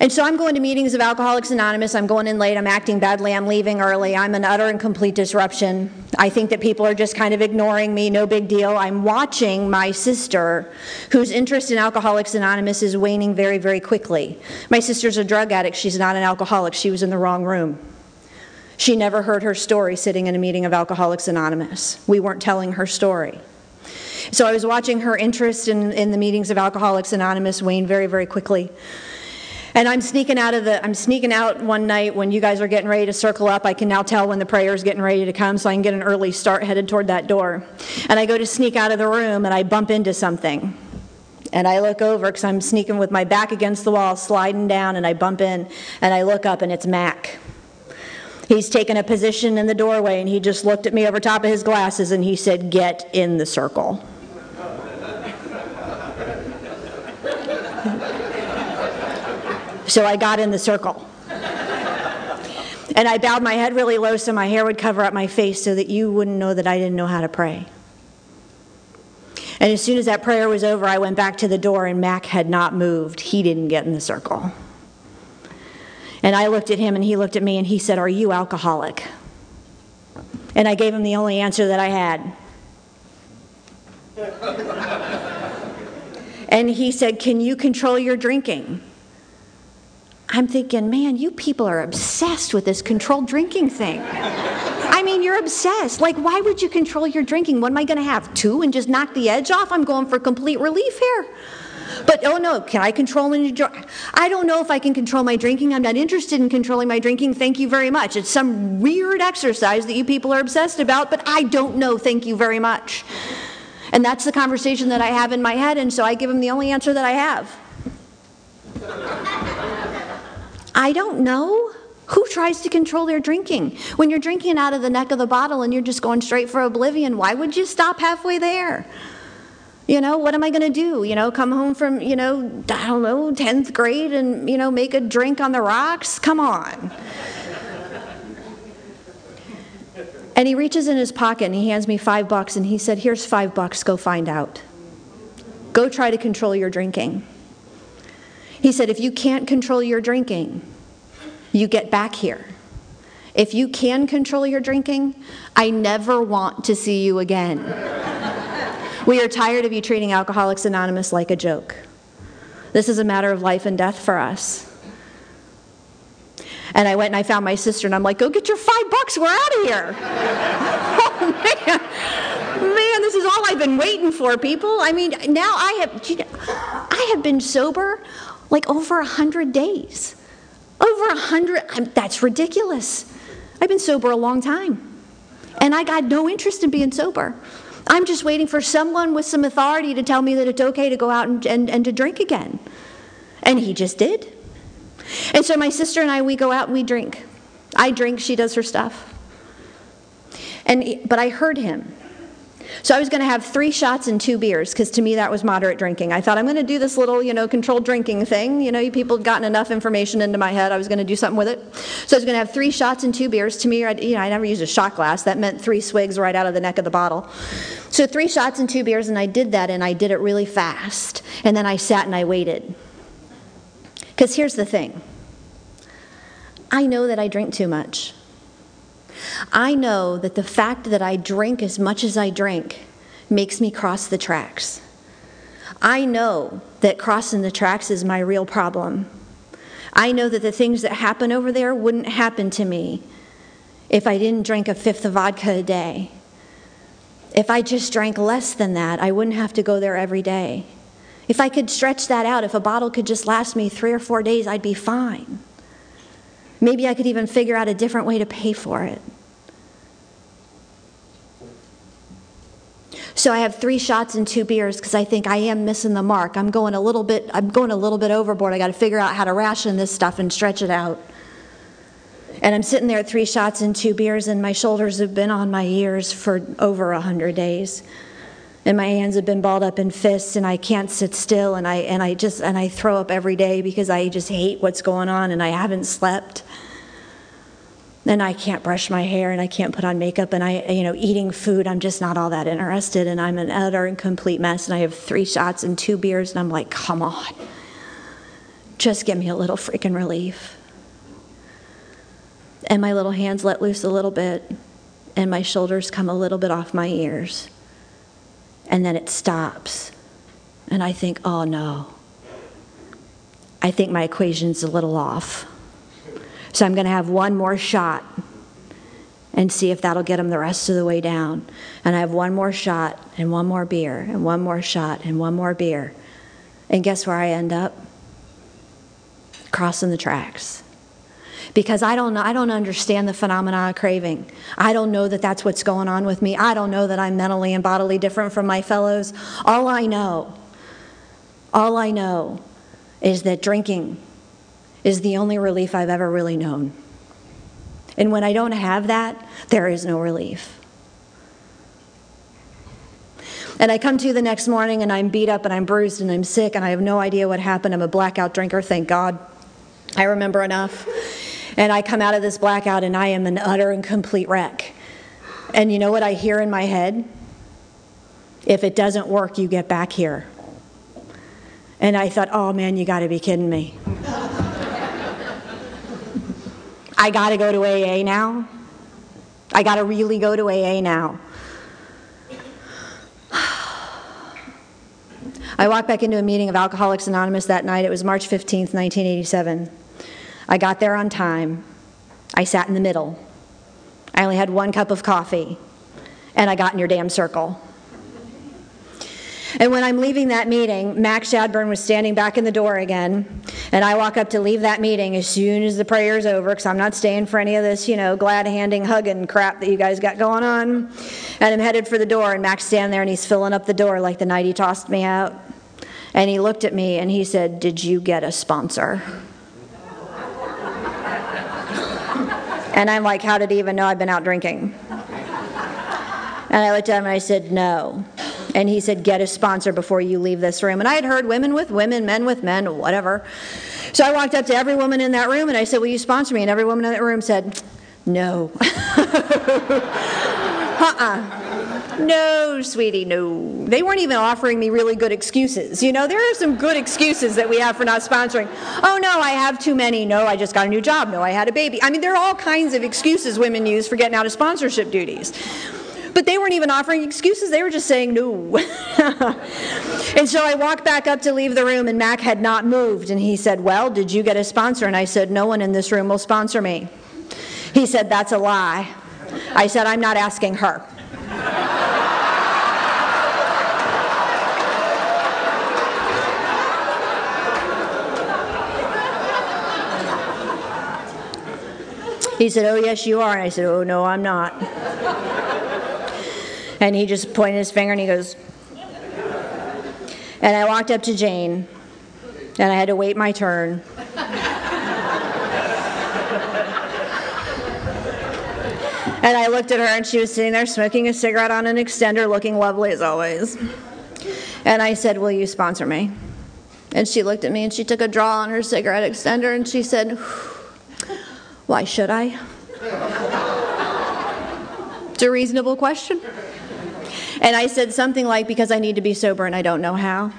And so I'm going to meetings of Alcoholics Anonymous. I'm going in late. I'm acting badly. I'm leaving early. I'm an utter and complete disruption. I think that people are just kind of ignoring me. No big deal. I'm watching my sister, whose interest in Alcoholics Anonymous is waning very, very quickly. My sister's a drug addict. She's not an alcoholic. She was in the wrong room. She never heard her story sitting in a meeting of Alcoholics Anonymous. We weren't telling her story. So I was watching her interest in, in the meetings of Alcoholics Anonymous wane very, very quickly. And I'm sneaking out of the I'm sneaking out one night when you guys are getting ready to circle up. I can now tell when the prayer is getting ready to come so I can get an early start headed toward that door. And I go to sneak out of the room and I bump into something. And I look over because I'm sneaking with my back against the wall, sliding down, and I bump in and I look up and it's Mac. He's taken a position in the doorway and he just looked at me over top of his glasses and he said, Get in the circle. So I got in the circle. And I bowed my head really low so my hair would cover up my face so that you wouldn't know that I didn't know how to pray. And as soon as that prayer was over, I went back to the door, and Mac had not moved. He didn't get in the circle. And I looked at him, and he looked at me, and he said, Are you alcoholic? And I gave him the only answer that I had. and he said, Can you control your drinking? I'm thinking, man, you people are obsessed with this controlled drinking thing. I mean, you're obsessed. Like, why would you control your drinking? What am I going to have? Two and just knock the edge off? I'm going for complete relief here. But oh no, can I control my dr- I don't know if I can control my drinking. I'm not interested in controlling my drinking. Thank you very much. It's some weird exercise that you people are obsessed about, but I don't know. Thank you very much. And that's the conversation that I have in my head, and so I give him the only answer that I have. I don't know. Who tries to control their drinking? When you're drinking out of the neck of the bottle and you're just going straight for oblivion, why would you stop halfway there? You know, what am I going to do? You know, come home from, you know, I don't know, 10th grade and, you know, make a drink on the rocks? Come on. and he reaches in his pocket and he hands me five bucks and he said, Here's five bucks, go find out. Go try to control your drinking. He said, If you can't control your drinking, you get back here. If you can control your drinking, I never want to see you again. we are tired of you treating Alcoholics Anonymous like a joke. This is a matter of life and death for us. And I went and I found my sister, and I'm like, go get your five bucks, we're out of here. <laughs> oh, man. Man, this is all I've been waiting for, people. I mean, now I have, I have been sober like over a hundred days. Over a hundred, that's ridiculous. I've been sober a long time. And I got no interest in being sober. I'm just waiting for someone with some authority to tell me that it's okay to go out and, and, and to drink again. And he just did. And so my sister and I, we go out and we drink. I drink, she does her stuff. And, but I heard him. So I was going to have three shots and two beers because to me that was moderate drinking. I thought I'm going to do this little, you know, controlled drinking thing. You know, you people had gotten enough information into my head. I was going to do something with it. So I was going to have three shots and two beers. To me, you know, I never used a shot glass. That meant three swigs right out of the neck of the bottle. So three shots and two beers, and I did that, and I did it really fast. And then I sat and I waited. Because here's the thing. I know that I drink too much. I know that the fact that I drink as much as I drink makes me cross the tracks. I know that crossing the tracks is my real problem. I know that the things that happen over there wouldn't happen to me if I didn't drink a fifth of vodka a day. If I just drank less than that, I wouldn't have to go there every day. If I could stretch that out, if a bottle could just last me three or four days, I'd be fine. Maybe I could even figure out a different way to pay for it. So I have three shots and two beers because I think I am missing the mark. I'm going a little bit I'm going a little bit overboard. I got to figure out how to ration this stuff and stretch it out. And I'm sitting there at three shots and two beers, and my shoulders have been on my ears for over a hundred days. And my hands have been balled up in fists, and I can't sit still, and I and I just and I throw up every day because I just hate what's going on, and I haven't slept and I can't brush my hair and I can't put on makeup and I, you know, eating food, I'm just not all that interested and I'm an utter and complete mess and I have three shots and two beers and I'm like, come on, just give me a little freaking relief. And my little hands let loose a little bit and my shoulders come a little bit off my ears. And then it stops. And I think, oh no, I think my equation's a little off. So I'm going to have one more shot and see if that'll get him the rest of the way down. And I have one more shot and one more beer and one more shot and one more beer. And guess where I end up? Crossing the tracks. Because I don't know, I don't understand the phenomena of craving. I don't know that that's what's going on with me. I don't know that I'm mentally and bodily different from my fellows. All I know, all I know is that drinking is the only relief I've ever really known. And when I don't have that, there is no relief. And I come to the next morning and I'm beat up and I'm bruised and I'm sick and I have no idea what happened. I'm a blackout drinker, thank God. I remember enough. And I come out of this blackout and I am an utter and complete wreck. And you know what I hear in my head? If it doesn't work, you get back here. And I thought, oh man, you gotta be kidding me. I got to go to AA now. I got to really go to AA now. <sighs> I walked back into a meeting of Alcoholics Anonymous that night. It was March 15th, 1987. I got there on time. I sat in the middle. I only had one cup of coffee, and I got in your damn circle. And when I'm leaving that meeting, Max Shadburn was standing back in the door again. And I walk up to leave that meeting as soon as the prayer's over, because I'm not staying for any of this, you know, glad handing, hugging crap that you guys got going on. And I'm headed for the door, and Max standing there and he's filling up the door like the night he tossed me out. And he looked at me and he said, Did you get a sponsor? <laughs> And I'm like, How did he even know I've been out drinking? And I looked at him and I said, No. And he said, Get a sponsor before you leave this room. And I had heard women with women, men with men, whatever. So I walked up to every woman in that room and I said, Will you sponsor me? And every woman in that room said, No. <laughs> uh uh no, sweetie, no. They weren't even offering me really good excuses. You know, there are some good excuses that we have for not sponsoring. Oh, no, I have too many. No, I just got a new job. No, I had a baby. I mean, there are all kinds of excuses women use for getting out of sponsorship duties. But they weren't even offering excuses, they were just saying no. <laughs> and so I walked back up to leave the room, and Mac had not moved. And he said, Well, did you get a sponsor? And I said, No one in this room will sponsor me. He said, That's a lie. I said, I'm not asking her. He said, Oh, yes, you are. And I said, Oh, no, I'm not. And he just pointed his finger and he goes, and I walked up to Jane and I had to wait my turn. and I looked at her and she was sitting there smoking a cigarette on an extender, looking lovely as always. And I said, Will you sponsor me? And she looked at me and she took a draw on her cigarette extender and she said, Why should I? It's a reasonable question. And I said something like, Because I need to be sober and I don't know how.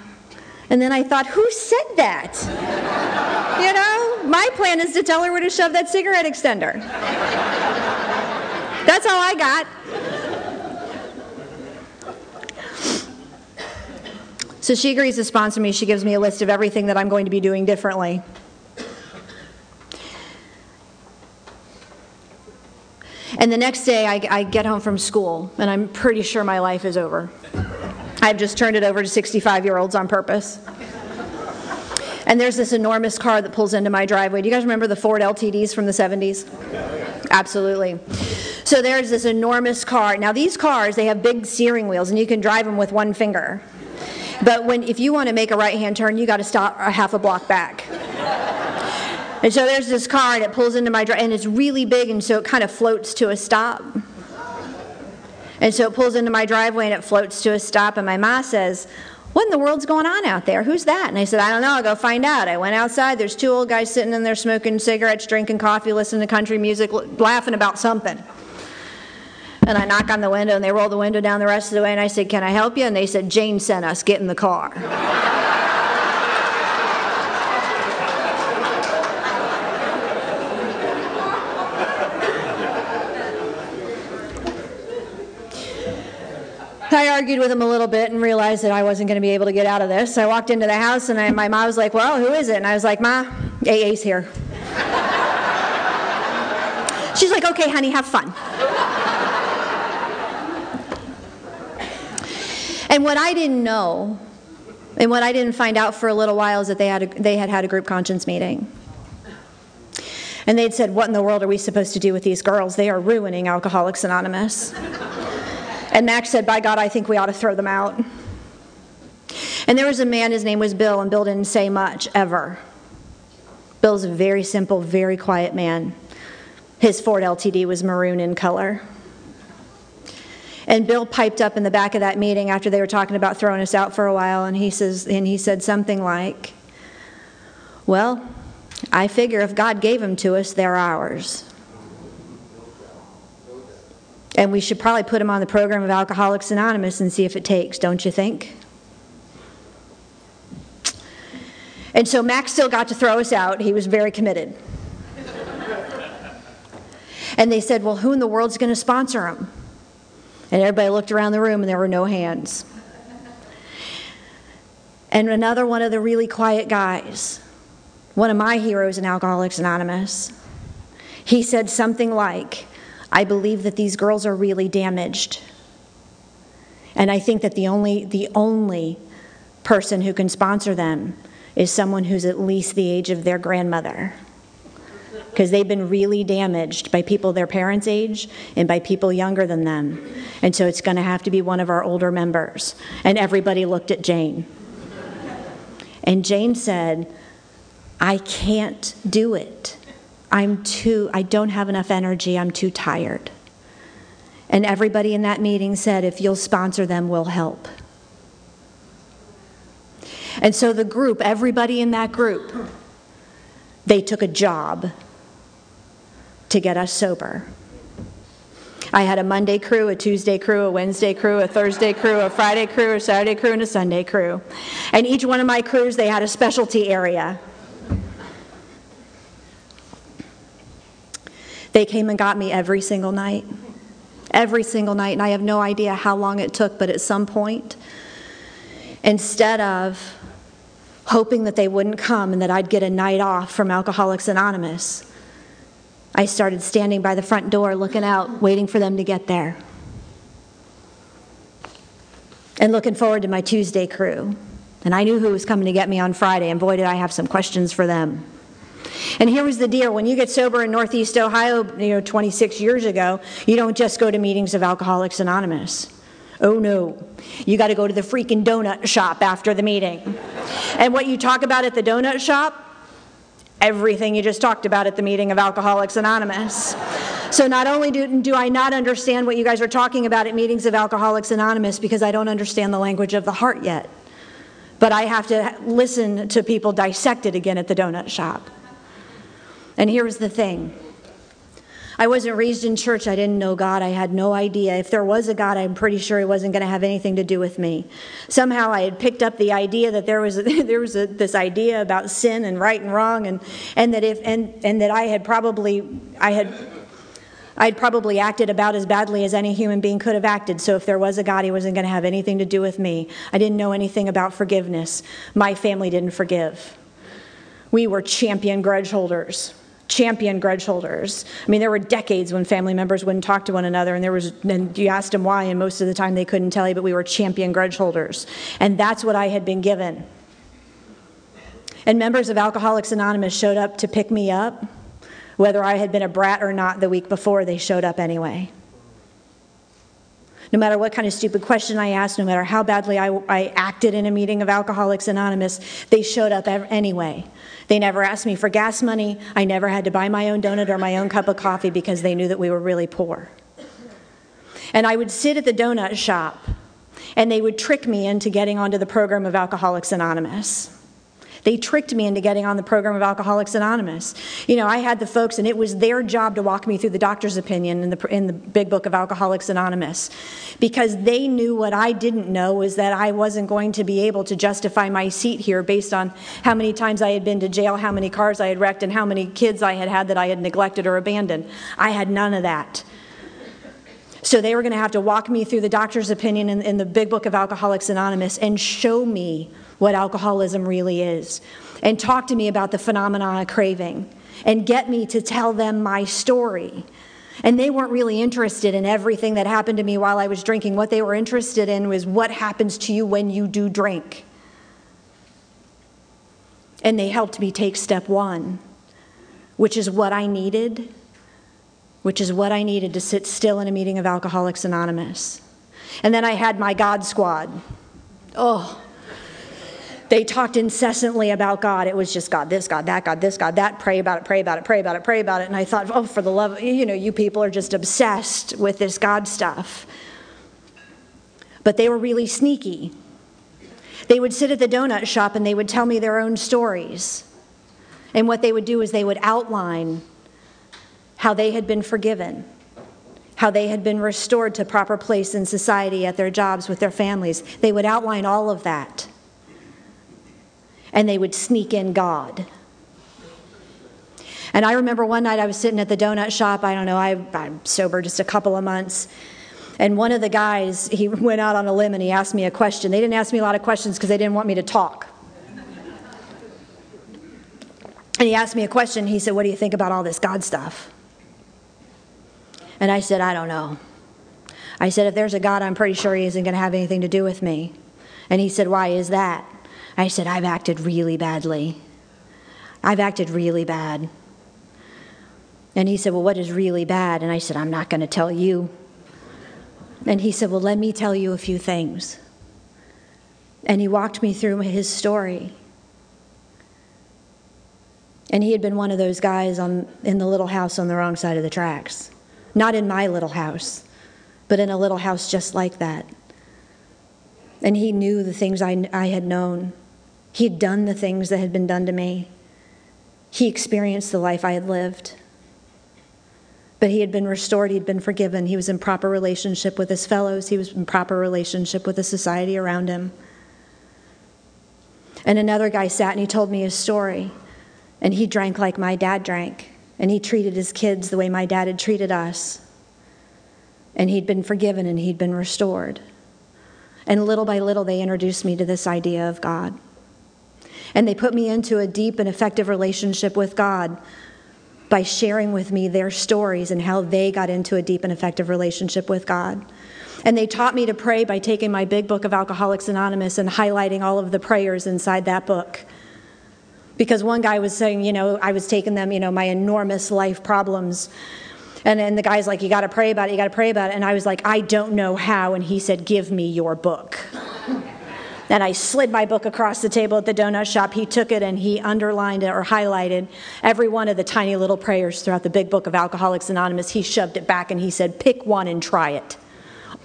And then I thought, Who said that? <laughs> You know, my plan is to tell her where to shove that cigarette extender. That's all I got. So she agrees to sponsor me. She gives me a list of everything that I'm going to be doing differently. And the next day, I, I, get home from school, and I'm pretty sure my life is over. I've just turned it over to 65 year olds on purpose. And there's this enormous car that pulls into my driveway. Do you guys remember the Ford LTDs from the 70s? Absolutely. So there's this enormous car. Now, these cars, they have big steering wheels, and you can drive them with one finger. But when, if you want to make a right hand turn, you got to stop a half a block back. And so there's this car and it pulls into my driveway and it's really big and so it kind of floats to a stop. And so it pulls into my driveway and it floats to a stop and my ma says, what in the world's going on out there? Who's that? And I said, I don't know. I'll go find out. I went outside. There's two old guys sitting in there smoking cigarettes, drinking coffee, listening to country music, laughing about something. And I knock on the window and they roll the window down the rest of the way and I said, Can I help you? And they said, Jane sent us. Get in the car. <laughs> I argued with him a little bit and realized that I wasn't going to be able to get out of this. I walked into the house and I, my mom was like, Well, who is it? And I was like, Ma, AA's here. She's like, Okay, honey, have fun. and what I didn't know, and what I didn't find out for a little while, is that they had, a, they had had a group conscience meeting. And they'd said, What in the world are we supposed to do with these girls? They are ruining Alcoholics Anonymous. And Max said, By God, I think we ought to throw them out. And there was a man, his name was Bill, and Bill didn't say much ever. Bill's a very simple, very quiet man. His Ford LTD was maroon in color. And Bill piped up in the back of that meeting after they were talking about throwing us out for a while, and he says, and he said something like, "Well, I figure if God gave them to us, they're ours." And we should probably put him on the program of Alcoholics Anonymous and see if it takes, don't you think? And so Max still got to throw us out. He was very committed. and they said, Well, who in the world's going to sponsor him? And everybody looked around the room and there were no hands. And another one of the really quiet guys, one of my heroes in Alcoholics Anonymous, he said something like, I believe that these girls are really damaged. And I think that the only, the only person who can sponsor them is someone who's at least the age of their grandmother. Because they've been really damaged by people their parents' age and by people younger than them. And so it's going to have to be one of our older members. And everybody looked at Jane. And Jane said, I can't do it. I'm too, I don't have enough energy. I'm too tired. And everybody in that meeting said, if you'll sponsor them, we'll help. And so the group, everybody in that group, they took a job to get us sober. I had a Monday crew, a Tuesday crew, a Wednesday crew, a Thursday crew, a Friday crew, a Saturday crew, and a Sunday crew. And each one of my crews, they had a specialty area. They came and got me every single night. Every single night. And I have no idea how long it took, but at some point, instead of hoping that they wouldn't come and that I'd get a night off from Alcoholics Anonymous, I started standing by the front door looking out, waiting for them to get there. And looking forward to my Tuesday crew. And I knew who was coming to get me on Friday, and boy, did I have some questions for them. And here was the deal when you get sober in Northeast Ohio, you know, 26 years ago, you don't just go to meetings of Alcoholics Anonymous. Oh no, you got to go to the freaking donut shop after the meeting. And what you talk about at the donut shop, everything you just talked about at the meeting of Alcoholics Anonymous. So not only do, do I not understand what you guys are talking about at meetings of Alcoholics Anonymous because I don't understand the language of the heart yet, but I have to listen to people dissect it again at the donut shop. And here's the thing I wasn't raised in church. I didn't know God. I had no idea. If there was a God, I'm pretty sure He wasn't going to have anything to do with me. Somehow I had picked up the idea that there was a, <laughs> there was a, this idea about sin and right and wrong, and and that if and and that I had probably I had. I'd probably acted about as badly as any human being could have acted. So if there was a God, he wasn't going to have anything to do with me. I didn't know anything about forgiveness. My family didn't forgive. We were champion grudge holders champion grudge holders. I mean, there were decades when family members wouldn't talk to one another, and there was, and you asked them why, and most of the time they couldn't tell you, but we were champion grudge holders. And that's what I had been given. And members of Alcoholics Anonymous showed up to pick me up. Whether I had been a brat or not the week before, they showed up anyway. No matter what kind of stupid question I asked, no matter how badly I, I acted in a meeting of Alcoholics Anonymous, they showed up anyway. They never asked me for gas money. I never had to buy my own donut or my own cup of coffee because they knew that we were really poor. And I would sit at the donut shop and they would trick me into getting onto the program of Alcoholics Anonymous. They tricked me into getting on the program of Alcoholics Anonymous. You know, I had the folks, and it was their job to walk me through the doctor's opinion in the, in the big book of Alcoholics Anonymous because they knew what I didn't know was that I wasn't going to be able to justify my seat here based on how many times I had been to jail, how many cars I had wrecked, and how many kids I had had that I had neglected or abandoned. I had none of that. So they were going to have to walk me through the doctor's opinion in, in the big book of Alcoholics Anonymous and show me what alcoholism really is and talk to me about the phenomenon of craving and get me to tell them my story. And they weren't really interested in everything that happened to me while I was drinking. What they were interested in was what happens to you when you do drink. And they helped me take step one, which is what I needed, which is what I needed to sit still in a meeting of Alcoholics Anonymous. And then I had my God squad. Oh, they talked incessantly about God. It was just God, this, God, that, God, this, God, that. Pray about it, pray about it, pray about it, pray about it. And I thought, oh, for the love, you know, you people are just obsessed with this God stuff. But they were really sneaky. They would sit at the donut shop and they would tell me their own stories. And what they would do is they would outline how they had been forgiven, how they had been restored to proper place in society at their jobs with their families. They would outline all of that and they would sneak in God. And I remember one night I was sitting at the donut shop. I don't know, I, I'm sober just a couple of months. And one of the guys, he <laughs> went out on a limb and he asked me a question. They didn't ask me a lot of questions because they didn't want me to talk. And he asked me a question. He said, What do you think about all this God stuff? And I said, I don't know. I said, If there's a God, I'm pretty sure he isn't going to have anything to do with me. And he said, Why is that? I said, I've acted really badly. I've acted really bad. And he said, Well, what is really bad? And I said, I'm not going to tell you. And he said, Well, let me tell you a few things. And he walked me through his story. And he had been one of those guys on, in the little house on the wrong side of the tracks. Not in my little house, but in a little house just like that. And he knew the things I, I had known. He had done the things that had been done to me. He experienced the life I had lived. But he had been restored, he'd been forgiven. He was in proper relationship with his fellows, he was in proper relationship with the society around him. And another guy sat and he told me his story. And he drank like my dad drank. And he treated his kids the way my dad had treated us. And he'd been forgiven and he'd been restored. And little by little, they introduced me to this idea of God. And they put me into a deep and effective relationship with God by sharing with me their stories and how they got into a deep and effective relationship with God. And they taught me to pray by taking my big book of Alcoholics Anonymous and highlighting all of the prayers inside that book. Because one guy was saying, you know, I was taking them, you know, my enormous life problems. And then the guy's like, you got to pray about it, you got to pray about it. And I was like, I don't know how. And he said, give me your book. <laughs> And I slid my book across the table at the donut shop. He took it and he underlined it or highlighted every one of the tiny little prayers throughout the big book of Alcoholics Anonymous. He shoved it back and he said, Pick one and try it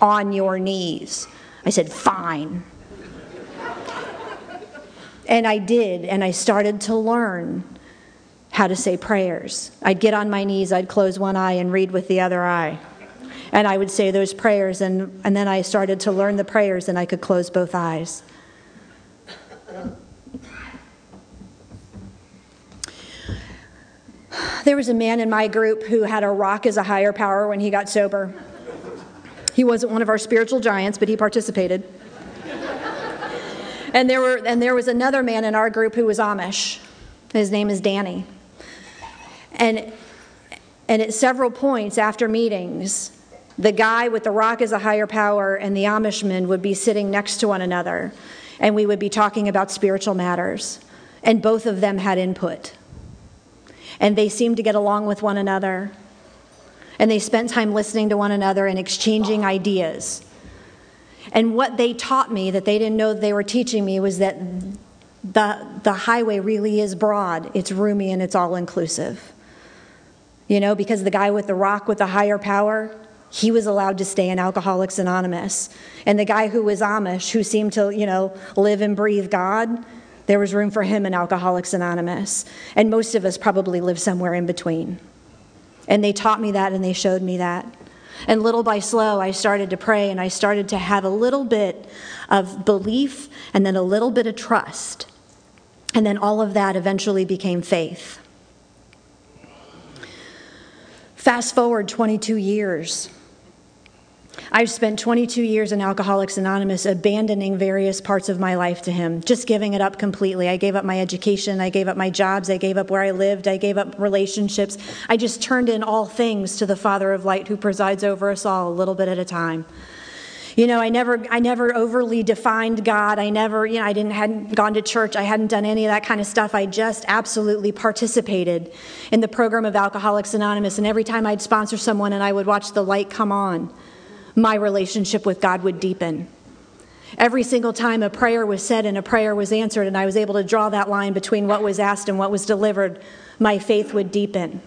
on your knees. I said, Fine. and I did, and I started to learn how to say prayers. I'd get on my knees, I'd close one eye and read with the other eye. And I would say those prayers, and, and then I started to learn the prayers, and I could close both eyes. There was a man in my group who had a rock as a higher power when he got sober. He wasn't one of our spiritual giants, but he participated. and there were and there was another man in our group who was Amish. His name is Danny. And and at several points after meetings, the guy with the rock as a higher power and the Amishman would be sitting next to one another, and we would be talking about spiritual matters. And both of them had input and they seemed to get along with one another. And they spent time listening to one another and exchanging ideas. And what they taught me that they didn't know they were teaching me was that the, the highway really is broad, it's roomy, and it's all inclusive. You know, because the guy with the rock with the higher power, he was allowed to stay in Alcoholics Anonymous. And the guy who was Amish, who seemed to, you know, live and breathe God, there was room for him in Alcoholics Anonymous. And most of us probably live somewhere in between. And they taught me that and they showed me that. And little by slow, I started to pray and I started to have a little bit of belief and then a little bit of trust. And then all of that eventually became faith. Fast forward 22 years. I've spent 22 years in Alcoholics Anonymous abandoning various parts of my life to Him, just giving it up completely. I gave up my education, I gave up my jobs, I gave up where I lived, I gave up relationships. I just turned in all things to the Father of Light who presides over us all a little bit at a time. You know, I never, I never overly defined God. I never, you know, I didn't hadn't gone to church. I hadn't done any of that kind of stuff. I just absolutely participated in the program of Alcoholics Anonymous. And every time I'd sponsor someone and I would watch the light come on, my relationship with God would deepen. Every single time a prayer was said and a prayer was answered, and I was able to draw that line between what was asked and what was delivered, my faith would deepen.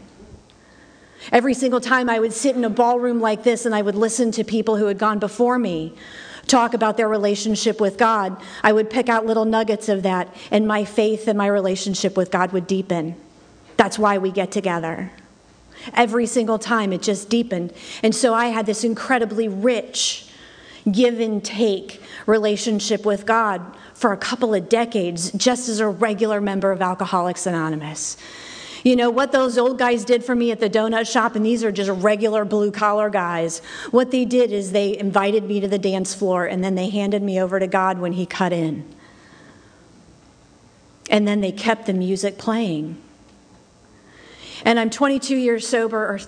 Every single time I would sit in a ballroom like this and I would listen to people who had gone before me talk about their relationship with God, I would pick out little nuggets of that, and my faith and my relationship with God would deepen. That's why we get together. Every single time it just deepened. And so I had this incredibly rich give and take relationship with God for a couple of decades, just as a regular member of Alcoholics Anonymous. You know, what those old guys did for me at the donut shop, and these are just regular blue collar guys, what they did is they invited me to the dance floor and then they handed me over to God when He cut in. And then they kept the music playing. And I'm 22 years sober, or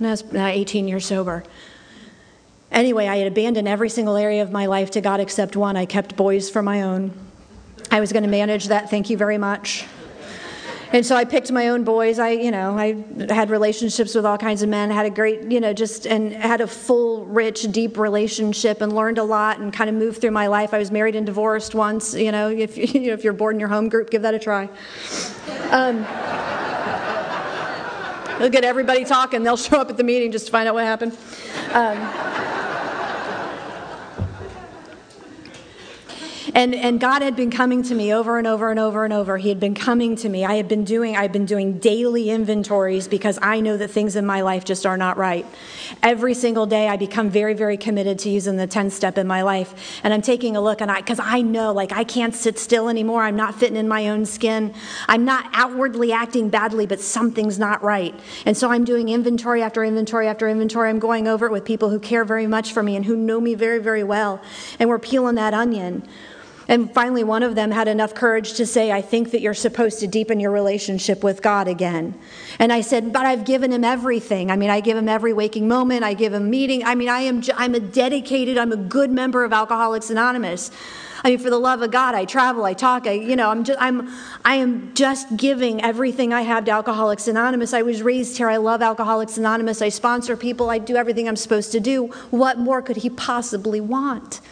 no, 18 years sober. Anyway, I had abandoned every single area of my life to God except one. I kept boys for my own. I was going to manage that. Thank you very much. And so I picked my own boys. I, you know, I had relationships with all kinds of men, had a great, you know, just, and had a full, rich, deep relationship and learned a lot and kind of moved through my life. I was married and divorced once, you know, if, <laughs> you know, if you're bored in your home group, give that a try. Um, will get everybody talking. They'll show up at the meeting just to find out what happened. Um, And, and God had been coming to me over and over and over and over. He had been coming to me. I had been doing, I've been doing daily inventories because I know that things in my life just are not right. Every single day I become very, very committed to using the 10 step in my life. And I'm taking a look and I, cause I know like I can't sit still anymore. I'm not fitting in my own skin. I'm not outwardly acting badly, but something's not right. And so I'm doing inventory after inventory after inventory. I'm going over it with people who care very much for me and who know me very, very well. And we're peeling that onion. And finally, one of them had enough courage to say, I think that you're supposed to deepen your relationship with God again. And I said, But I've given him everything. I mean, I give him every waking moment, I give him meeting. I mean, I am, I'm a dedicated, I'm a good member of Alcoholics Anonymous. I mean, for the love of God, I travel, I talk, I, you know, I'm just, I'm, I am just giving everything I have to Alcoholics Anonymous. I was raised here. I love Alcoholics Anonymous. I sponsor people. I do everything I'm supposed to do. What more could he possibly want?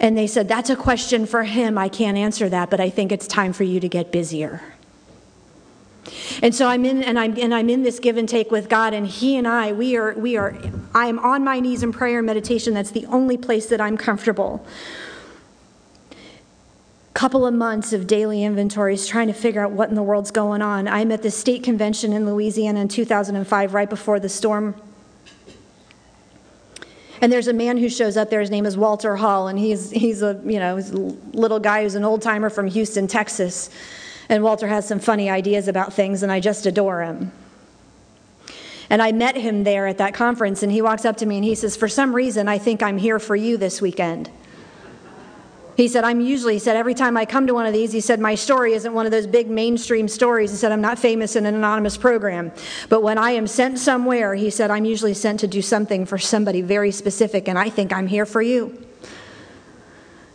And they said, That's a question for him. I can't answer that, but I think it's time for you to get busier. And so I'm in and I'm and I'm in this give and take with God and he and I we are we are I am on my knees in prayer and meditation that's the only place that I'm comfortable. Couple of months of daily inventories trying to figure out what in the world's going on. I'm at the state convention in Louisiana in 2005 right before the storm and there's a man who shows up there. His name is Walter Hall, and he's he's a you know he's a little guy who's an old timer from Houston, Texas. And Walter has some funny ideas about things, and I just adore him. And I met him there at that conference, and he walks up to me and he says, For some reason, I think I'm here for you this weekend. He said, I'm usually, he said, every time I come to one of these, he said, my story isn't one of those big mainstream stories. He said, I'm not famous in an anonymous program. But when I am sent somewhere, he said, I'm usually sent to do something for somebody very specific, and I think I'm here for you.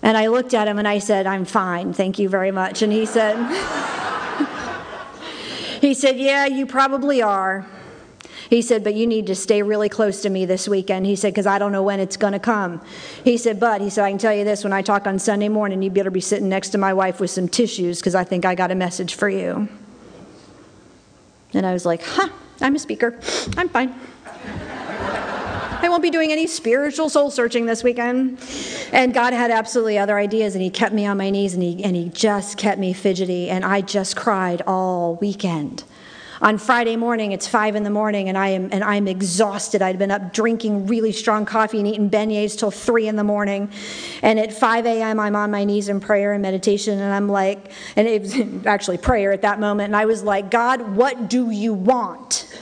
And I looked at him and I said, I'm fine, thank you very much. And he said, <laughs> he said, Yeah, you probably are. He said, But you need to stay really close to me this weekend. He said, Because I don't know when it's going to come. He said, But he said, I can tell you this when I talk on Sunday morning, you better be sitting next to my wife with some tissues because I think I got a message for you. And I was like, Huh, I'm a speaker. I'm fine. I won't be doing any spiritual soul searching this weekend. And God had absolutely other ideas, and He kept me on my knees, and He, and he just kept me fidgety, and I just cried all weekend. On Friday morning, it's five in the morning, and I am and I'm exhausted. I'd been up drinking really strong coffee and eating beignets till three in the morning, and at 5 a.m. I'm on my knees in prayer and meditation, and I'm like, and it was <laughs> actually prayer at that moment, and I was like, God, what do you want?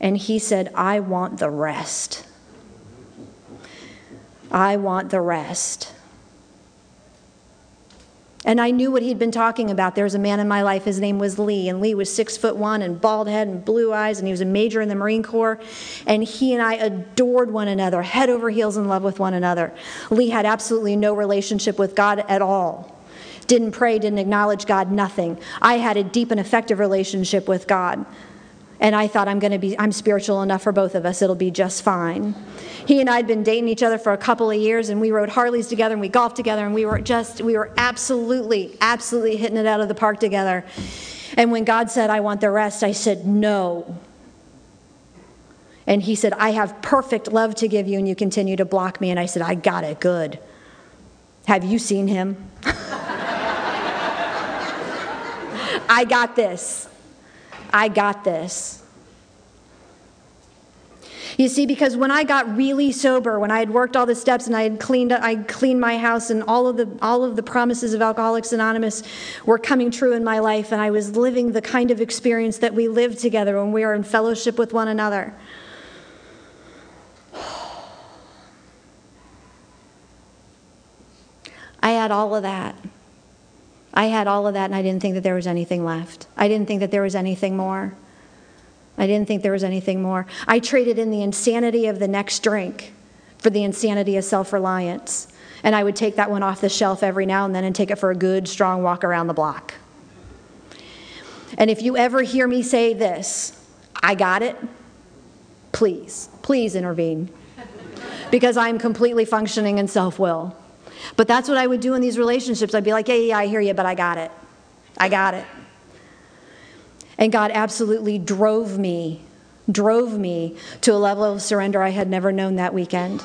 And He said, I want the rest. I want the rest. And I knew what he'd been talking about. There was a man in my life, his name was Lee, and Lee was six foot one and bald head and blue eyes, and he was a major in the Marine Corps. And he and I adored one another, head over heels in love with one another. Lee had absolutely no relationship with God at all. Didn't pray, didn't acknowledge God, nothing. I had a deep and effective relationship with God. And I thought I'm going to be I'm spiritual enough for both of us. It'll be just fine. He and I had been dating each other for a couple of years and we rode Harleys together and we golfed together and we were just we were absolutely absolutely hitting it out of the park together. And when God said I want the rest, I said no. And he said, I have perfect love to give you, and you continue to block me. And I said, I got it good. Have you seen him? <laughs> I got this. I got this. You see, because when I got really sober, when I had worked all the steps and I had cleaned, I cleaned my house, and all of the all of the promises of Alcoholics Anonymous were coming true in my life, and I was living the kind of experience that we live together when we are in fellowship with one another. <sighs> I had all of that. I had all of that and I didn't think that there was anything left. I didn't think that there was anything more. I didn't think there was anything more. I traded in the insanity of the next drink for the insanity of self reliance. And I would take that one off the shelf every now and then and take it for a good, strong walk around the block. And if you ever hear me say this, I got it, please, please intervene. Because I'm completely functioning in self will. But that's what I would do in these relationships. I'd be like, yeah, yeah, I hear you, but I got it. I got it. And God absolutely drove me, drove me to a level of surrender I had never known that weekend.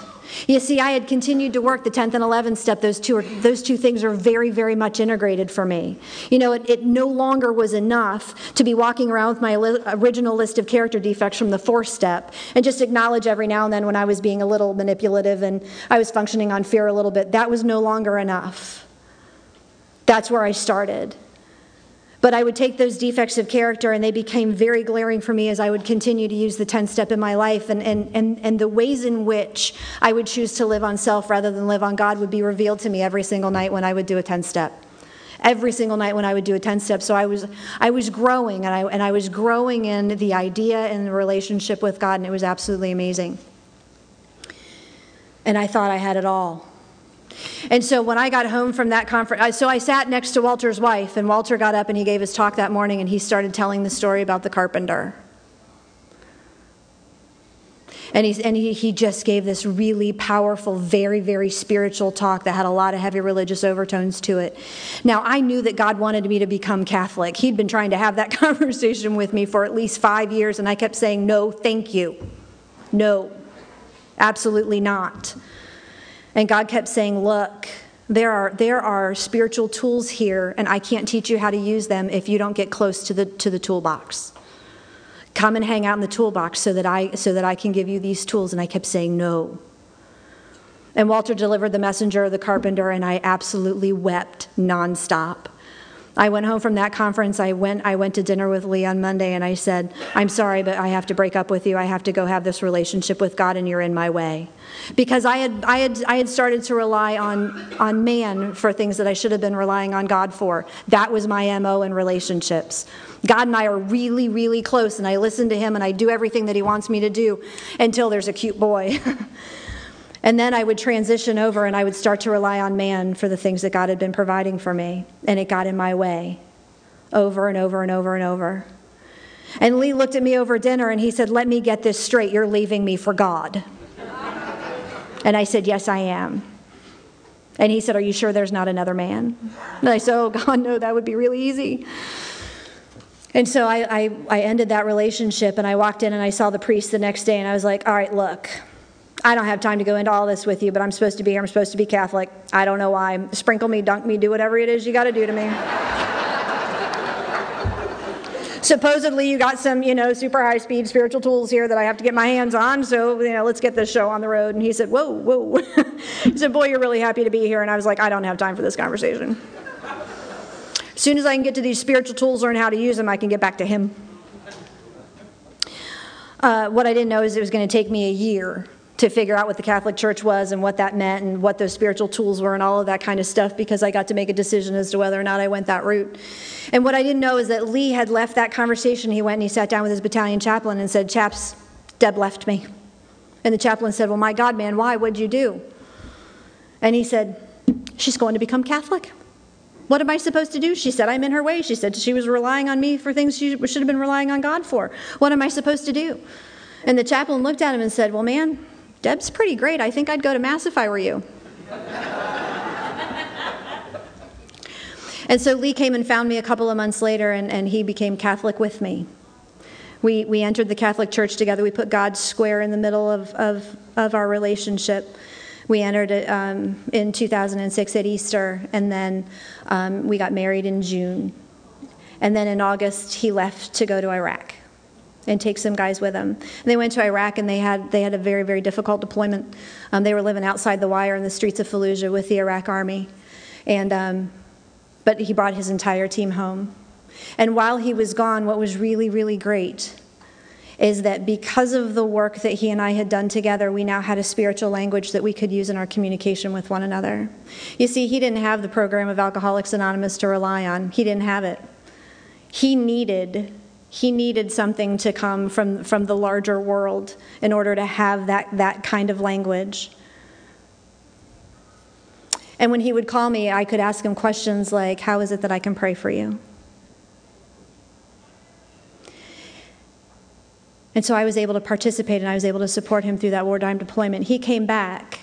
You see, I had continued to work the 10th and 11th step. Those two, are, those two things are very, very much integrated for me. You know, it, it no longer was enough to be walking around with my original list of character defects from the fourth step and just acknowledge every now and then when I was being a little manipulative and I was functioning on fear a little bit. That was no longer enough. That's where I started. But I would take those defects of character and they became very glaring for me as I would continue to use the 10 step in my life. And, and, and, and the ways in which I would choose to live on self rather than live on God would be revealed to me every single night when I would do a 10 step. Every single night when I would do a 10 step. So I was, I was growing and I, and I was growing in the idea and the relationship with God, and it was absolutely amazing. And I thought I had it all. And so when I got home from that conference, so I sat next to Walter's wife, and Walter got up and he gave his talk that morning and he started telling the story about the carpenter. And, he's, and he, he just gave this really powerful, very, very spiritual talk that had a lot of heavy religious overtones to it. Now, I knew that God wanted me to become Catholic. He'd been trying to have that <laughs> conversation with me for at least five years, and I kept saying, No, thank you. No, absolutely not. And God kept saying, Look, there are, there are spiritual tools here, and I can't teach you how to use them if you don't get close to the, to the toolbox. Come and hang out in the toolbox so that, I, so that I can give you these tools. And I kept saying, No. And Walter delivered the messenger of the carpenter, and I absolutely wept nonstop. I went home from that conference. I went, I went to dinner with Lee on Monday, and I said, I'm sorry, but I have to break up with you. I have to go have this relationship with God, and you're in my way. Because I had, I had, I had started to rely on, on man for things that I should have been relying on God for. That was my MO in relationships. God and I are really, really close, and I listen to Him and I do everything that He wants me to do until there's a cute boy. <laughs> And then I would transition over and I would start to rely on man for the things that God had been providing for me. And it got in my way over and over and over and over. And Lee looked at me over dinner and he said, Let me get this straight. You're leaving me for God. And I said, Yes, I am. And he said, Are you sure there's not another man? And I said, Oh, God, no, that would be really easy. And so I, I, I ended that relationship and I walked in and I saw the priest the next day and I was like, All right, look, I don't have time to go into all this with you, but I'm supposed to be here. I'm supposed to be Catholic. I don't know why. Sprinkle me, dunk me, do whatever it is you got to do to me. Supposedly, you got some, you know, super high speed spiritual tools here that I have to get my hands on. So, you know, let's get this show on the road. And he said, Whoa, whoa. <laughs> he said, Boy, you're really happy to be here. And I was like, I don't have time for this conversation. As soon as I can get to these spiritual tools, learn how to use them, I can get back to him. Uh, what I didn't know is it was going to take me a year to figure out what the Catholic Church was and what that meant and what those spiritual tools were and all of that kind of stuff because I got to make a decision as to whether or not I went that route. And what I didn't know is that Lee had left that conversation. He went and he sat down with his battalion chaplain and said, Chaps, Deb left me. And the chaplain said, Well, my God, man, why? What'd you do? And he said, She's going to become Catholic. What am I supposed to do? She said, I'm in her way. She said she was relying on me for things she should have been relying on God for. What am I supposed to do? And the chaplain looked at him and said, Well, man, Deb's pretty great. I think I'd go to Mass if I were you. and so Lee came and found me a couple of months later, and, and he became Catholic with me. We, we entered the Catholic Church together. We put God square in the middle of, of, of our relationship. We entered it um, in 2006 at Easter, and then um, we got married in June. And then in August, he left to go to Iraq and take some guys with them. And they went to Iraq and they had they had a very very difficult deployment. Um, they were living outside the wire in the streets of Fallujah with the Iraq army, and um, but he brought his entire team home. And while he was gone, what was really really great is that because of the work that he and I had done together, we now had a spiritual language that we could use in our communication with one another. You see, he didn't have the program of Alcoholics Anonymous to rely on. He didn't have it. He needed he needed something to come from, from the larger world in order to have that, that kind of language. And when he would call me, I could ask him questions like, How is it that I can pray for you? And so I was able to participate and I was able to support him through that wartime deployment. He came back,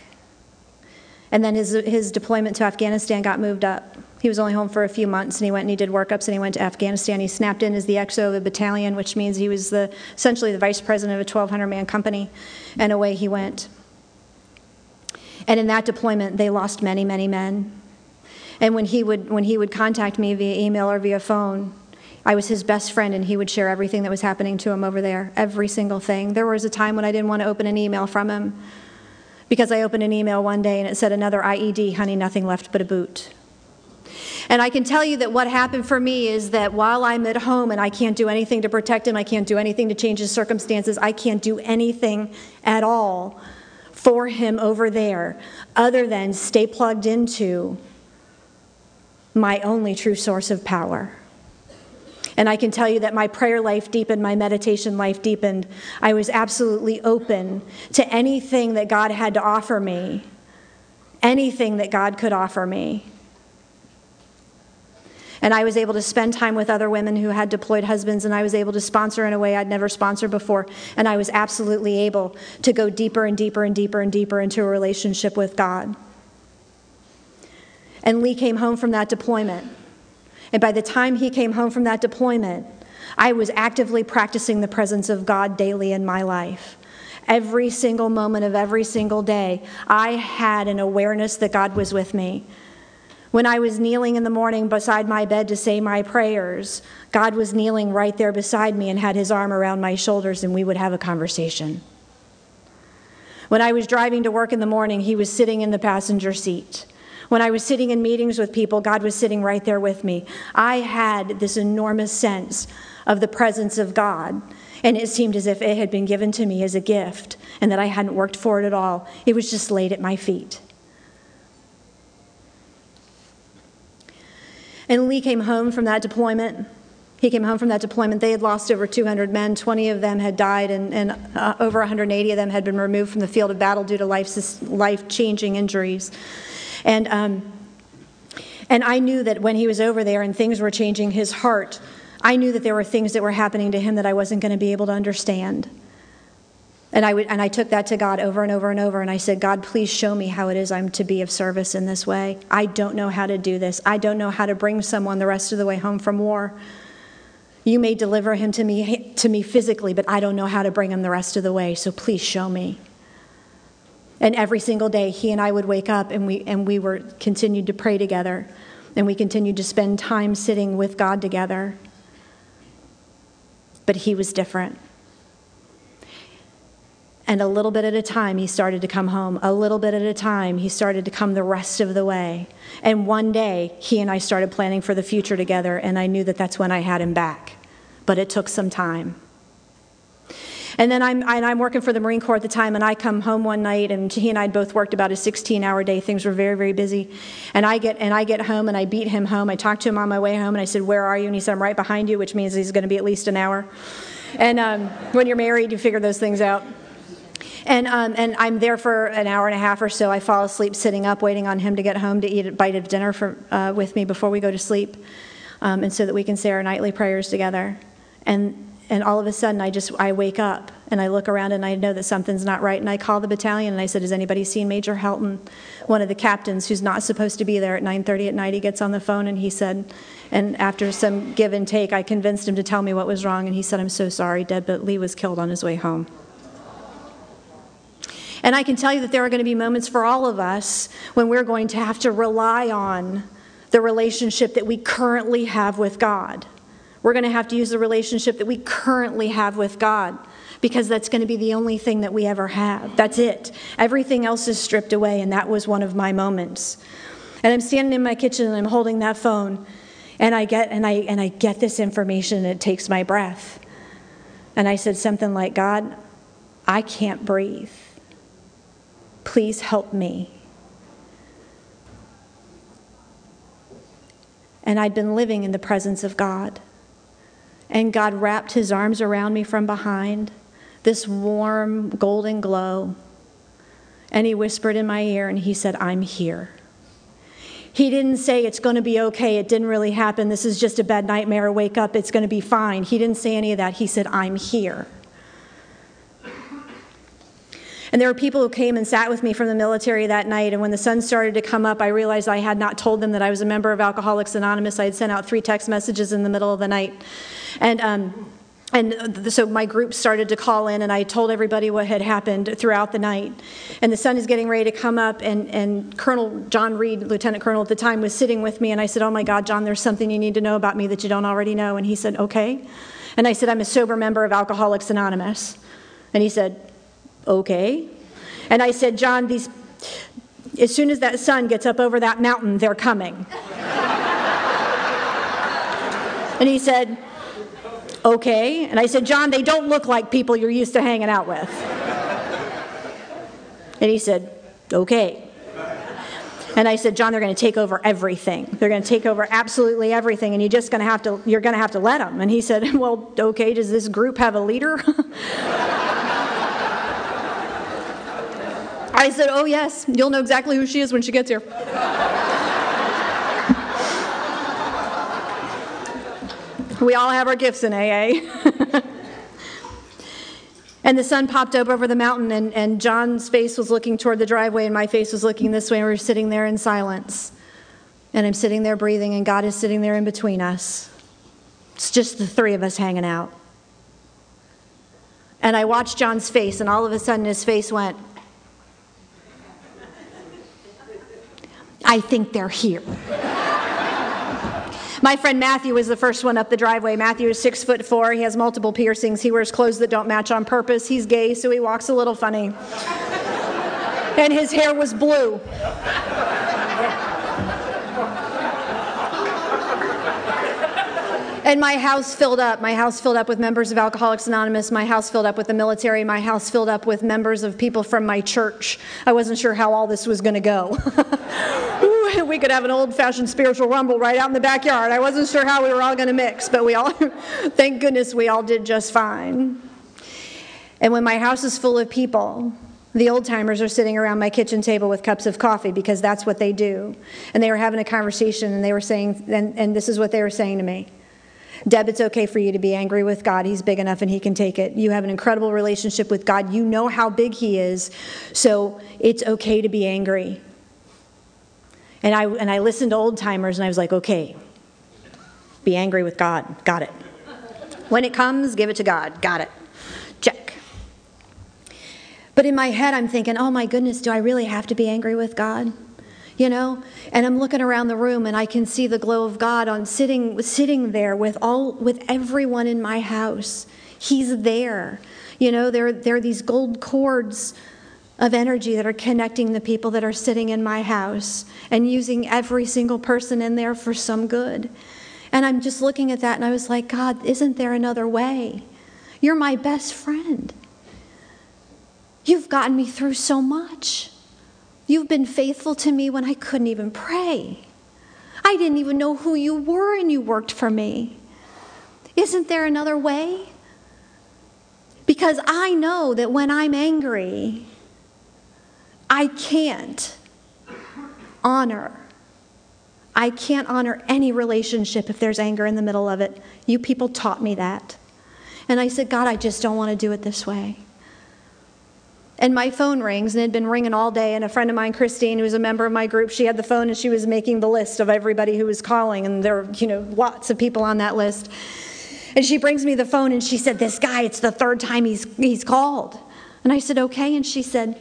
and then his, his deployment to Afghanistan got moved up. He was only home for a few months and he went and he did workups and he went to Afghanistan. He snapped in as the XO of a battalion, which means he was the, essentially the vice president of a 1,200 man company, and away he went. And in that deployment, they lost many, many men. And when he would, when he would contact me via email or via phone, I was his best friend, and he would share everything that was happening to him over there, every single thing. There was a time when I didn't want to open an email from him because I opened an email one day and it said, Another IED, honey, nothing left but a boot. And I can tell you that what happened for me is that while I'm at home and I can't do anything to protect him, I can't do anything to change his circumstances, I can't do anything at all for him over there other than stay plugged into my only true source of power. And I can tell you that my prayer life deepened, my meditation life deepened. I was absolutely open to anything that God had to offer me, anything that God could offer me. And I was able to spend time with other women who had deployed husbands, and I was able to sponsor in a way I'd never sponsored before. And I was absolutely able to go deeper and deeper and deeper and deeper into a relationship with God. And Lee came home from that deployment. And by the time he came home from that deployment, I was actively practicing the presence of God daily in my life. Every single moment of every single day, I had an awareness that God was with me. When I was kneeling in the morning beside my bed to say my prayers, God was kneeling right there beside me and had his arm around my shoulders, and we would have a conversation. When I was driving to work in the morning, he was sitting in the passenger seat. When I was sitting in meetings with people, God was sitting right there with me. I had this enormous sense of the presence of God, and it seemed as if it had been given to me as a gift and that I hadn't worked for it at all. It was just laid at my feet. And Lee came home from that deployment. He came home from that deployment. They had lost over 200 men. 20 of them had died, and, and uh, over 180 of them had been removed from the field of battle due to life changing injuries. And, um, and I knew that when he was over there and things were changing his heart, I knew that there were things that were happening to him that I wasn't going to be able to understand. And I, would, and I took that to God over and over and over. And I said, God, please show me how it is I'm to be of service in this way. I don't know how to do this. I don't know how to bring someone the rest of the way home from war. You may deliver him to me, to me physically, but I don't know how to bring him the rest of the way. So please show me. And every single day, he and I would wake up and we, and we were continued to pray together. And we continued to spend time sitting with God together. But he was different. And a little bit at a time, he started to come home. A little bit at a time, he started to come the rest of the way. And one day, he and I started planning for the future together, and I knew that that's when I had him back. But it took some time. And then I'm, and I'm working for the Marine Corps at the time, and I come home one night, and he and I had both worked about a 16-hour day. Things were very, very busy. And I get and I get home, and I beat him home. I talked to him on my way home, and I said, "Where are you?" And he said, "I'm right behind you," which means he's going to be at least an hour. And um, when you're married, you figure those things out. And, um, and I'm there for an hour and a half or so. I fall asleep sitting up, waiting on him to get home to eat a bite of dinner for, uh, with me before we go to sleep, um, and so that we can say our nightly prayers together. And, and all of a sudden, I just I wake up and I look around and I know that something's not right. And I call the battalion and I said, "Has anybody seen Major Helton, one of the captains who's not supposed to be there at 9:30 at night?" He gets on the phone and he said, and after some give and take, I convinced him to tell me what was wrong. And he said, "I'm so sorry, Deb, but Lee was killed on his way home." And I can tell you that there are going to be moments for all of us when we're going to have to rely on the relationship that we currently have with God. We're going to have to use the relationship that we currently have with God because that's going to be the only thing that we ever have. That's it. Everything else is stripped away, and that was one of my moments. And I'm standing in my kitchen and I'm holding that phone, and I get and I and I get this information and it takes my breath. And I said something like, God, I can't breathe. Please help me. And I'd been living in the presence of God. and God wrapped his arms around me from behind, this warm golden glow. And he whispered in my ear and he said, I'm here. He didn't say it's going to be okay. It didn't really happen. This is just a bad nightmare. Wake up. It's going to be fine. He didn't say any of that. He said, I'm here. And there were people who came and sat with me from the military that night. And when the sun started to come up, I realized I had not told them that I was a member of Alcoholics Anonymous. I had sent out three text messages in the middle of the night. And, um, and so my group started to call in, and I told everybody what had happened throughout the night. And the sun is getting ready to come up, and, and Colonel John Reed, Lieutenant Colonel at the time, was sitting with me, and I said, Oh my God, John, there's something you need to know about me that you don't already know. And he said, Okay. And I said, I'm a sober member of Alcoholics Anonymous. And he said, Okay. And I said, John, these, as soon as that sun gets up over that mountain, they're coming. <laughs> and he said, Okay. And I said, John, they don't look like people you're used to hanging out with. And he said, Okay. And I said, John, they're going to take over everything. They're going to take over absolutely everything, and you're just going to have to, you're going to have to let them. And he said, <laughs> Well, okay, does this group have a leader? <laughs> I said, Oh, yes, you'll know exactly who she is when she gets here. we all have our gifts in AA. <laughs> and the sun popped up over the mountain, and, and John's face was looking toward the driveway, and my face was looking this way, and we were sitting there in silence. And I'm sitting there breathing, and God is sitting there in between us. It's just the three of us hanging out. And I watched John's face, and all of a sudden his face went, I think they're here. My friend Matthew was the first one up the driveway. Matthew is six foot four. He has multiple piercings. He wears clothes that don't match on purpose. He's gay, so he walks a little funny. and his hair was blue. And my house filled up. My house filled up with members of Alcoholics Anonymous. My house filled up with the military. My house filled up with members of people from my church. I wasn't sure how all this was going to go. <laughs> <laughs> we could have an old fashioned spiritual rumble right out in the backyard. I wasn't sure how we were all going to mix, but we all, <laughs> thank goodness, we all did just fine. And when my house is full of people, the old timers are sitting around my kitchen table with cups of coffee because that's what they do. And they were having a conversation and they were saying, and, and this is what they were saying to me. Deb, it's okay for you to be angry with God. He's big enough and He can take it. You have an incredible relationship with God. You know how big He is, so it's okay to be angry. And I, and I listened to old timers and I was like, okay, be angry with God. Got it. When it comes, give it to God. Got it. Check. But in my head, I'm thinking, oh my goodness, do I really have to be angry with God? you know and i'm looking around the room and i can see the glow of god on sitting sitting there with all with everyone in my house he's there you know there, there are these gold cords of energy that are connecting the people that are sitting in my house and using every single person in there for some good and i'm just looking at that and i was like god isn't there another way you're my best friend you've gotten me through so much You've been faithful to me when I couldn't even pray. I didn't even know who you were, and you worked for me. Isn't there another way? Because I know that when I'm angry, I can't honor. I can't honor any relationship if there's anger in the middle of it. You people taught me that. And I said, God, I just don't want to do it this way. And my phone rings, and it had been ringing all day. And a friend of mine, Christine, who was a member of my group, she had the phone and she was making the list of everybody who was calling. And there were, you know, lots of people on that list. And she brings me the phone and she said, This guy, it's the third time he's, he's called. And I said, Okay. And she said,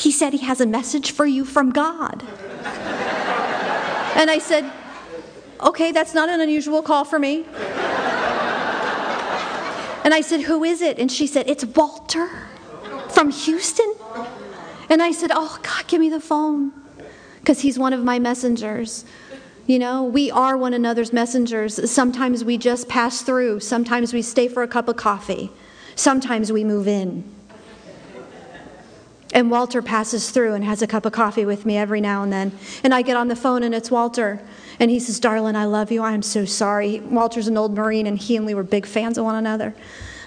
He said he has a message for you from God. and I said, Okay, that's not an unusual call for me. And I said, Who is it? And she said, It's Walter from Houston. And I said, Oh, God, give me the phone. Because he's one of my messengers. You know, we are one another's messengers. Sometimes we just pass through, sometimes we stay for a cup of coffee, sometimes we move in. And Walter passes through and has a cup of coffee with me every now and then. And I get on the phone and it's Walter. And he says, Darlin, I love you. I'm so sorry. Walter's an old Marine and he and we were big fans of one another.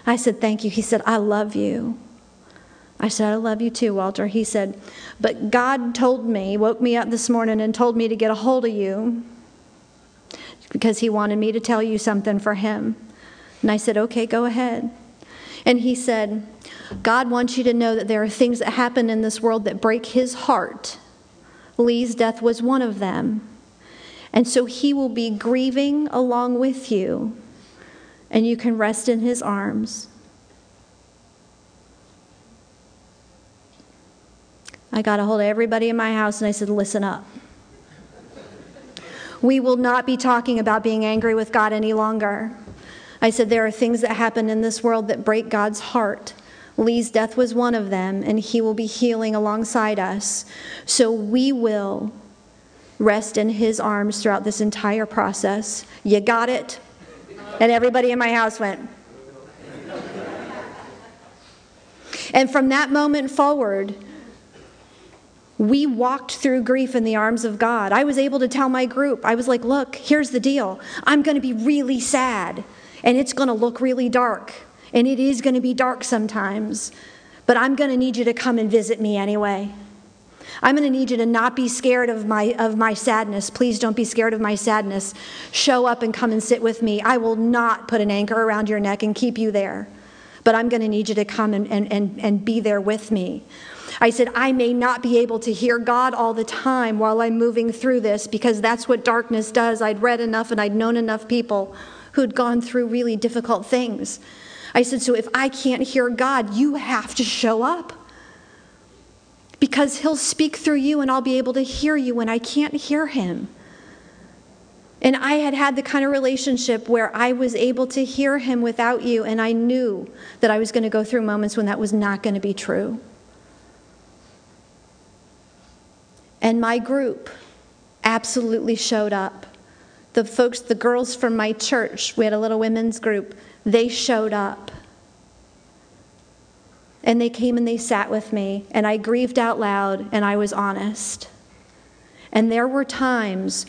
I said, Thank you. He said, I love you. I said, I love you too, Walter. He said, But God told me, woke me up this morning and told me to get a hold of you because he wanted me to tell you something for him. And I said, Okay, go ahead. And he said, God wants you to know that there are things that happen in this world that break his heart. Lee's death was one of them. And so he will be grieving along with you, and you can rest in his arms. I got a hold of everybody in my house and I said, Listen up. We will not be talking about being angry with God any longer. I said, There are things that happen in this world that break God's heart. Lee's death was one of them, and he will be healing alongside us. So we will rest in his arms throughout this entire process. You got it? And everybody in my house went. And from that moment forward, we walked through grief in the arms of God. I was able to tell my group, I was like, look, here's the deal. I'm going to be really sad, and it's going to look really dark. And it is going to be dark sometimes, but I'm going to need you to come and visit me anyway. I'm going to need you to not be scared of my, of my sadness. Please don't be scared of my sadness. Show up and come and sit with me. I will not put an anchor around your neck and keep you there, but I'm going to need you to come and, and, and, and be there with me. I said, I may not be able to hear God all the time while I'm moving through this because that's what darkness does. I'd read enough and I'd known enough people who'd gone through really difficult things. I said, So if I can't hear God, you have to show up. Because He'll speak through you and I'll be able to hear you when I can't hear Him. And I had had the kind of relationship where I was able to hear Him without you, and I knew that I was going to go through moments when that was not going to be true. And my group absolutely showed up. The folks, the girls from my church, we had a little women's group, they showed up. And they came and they sat with me, and I grieved out loud, and I was honest. And there were times,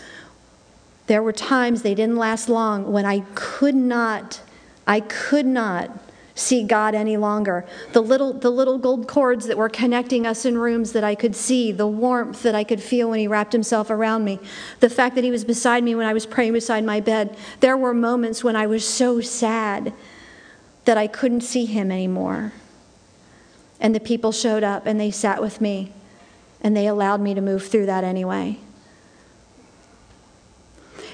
there were times, they didn't last long, when I could not, I could not see God any longer. The little, the little gold cords that were connecting us in rooms that I could see, the warmth that I could feel when He wrapped Himself around me, the fact that He was beside me when I was praying beside my bed. There were moments when I was so sad that I couldn't see Him anymore. And the people showed up and they sat with me and they allowed me to move through that anyway.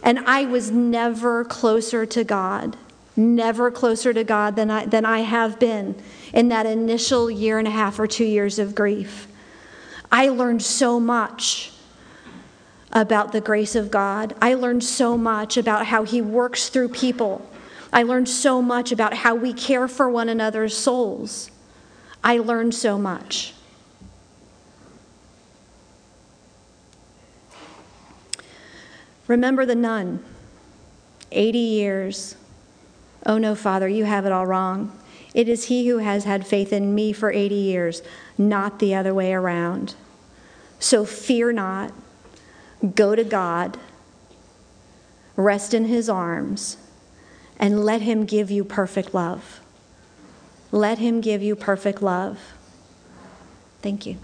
And I was never closer to God, never closer to God than I, than I have been in that initial year and a half or two years of grief. I learned so much about the grace of God. I learned so much about how He works through people. I learned so much about how we care for one another's souls. I learned so much. Remember the nun, 80 years. Oh no, Father, you have it all wrong. It is he who has had faith in me for 80 years, not the other way around. So fear not. Go to God, rest in his arms, and let him give you perfect love. Let him give you perfect love. Thank you.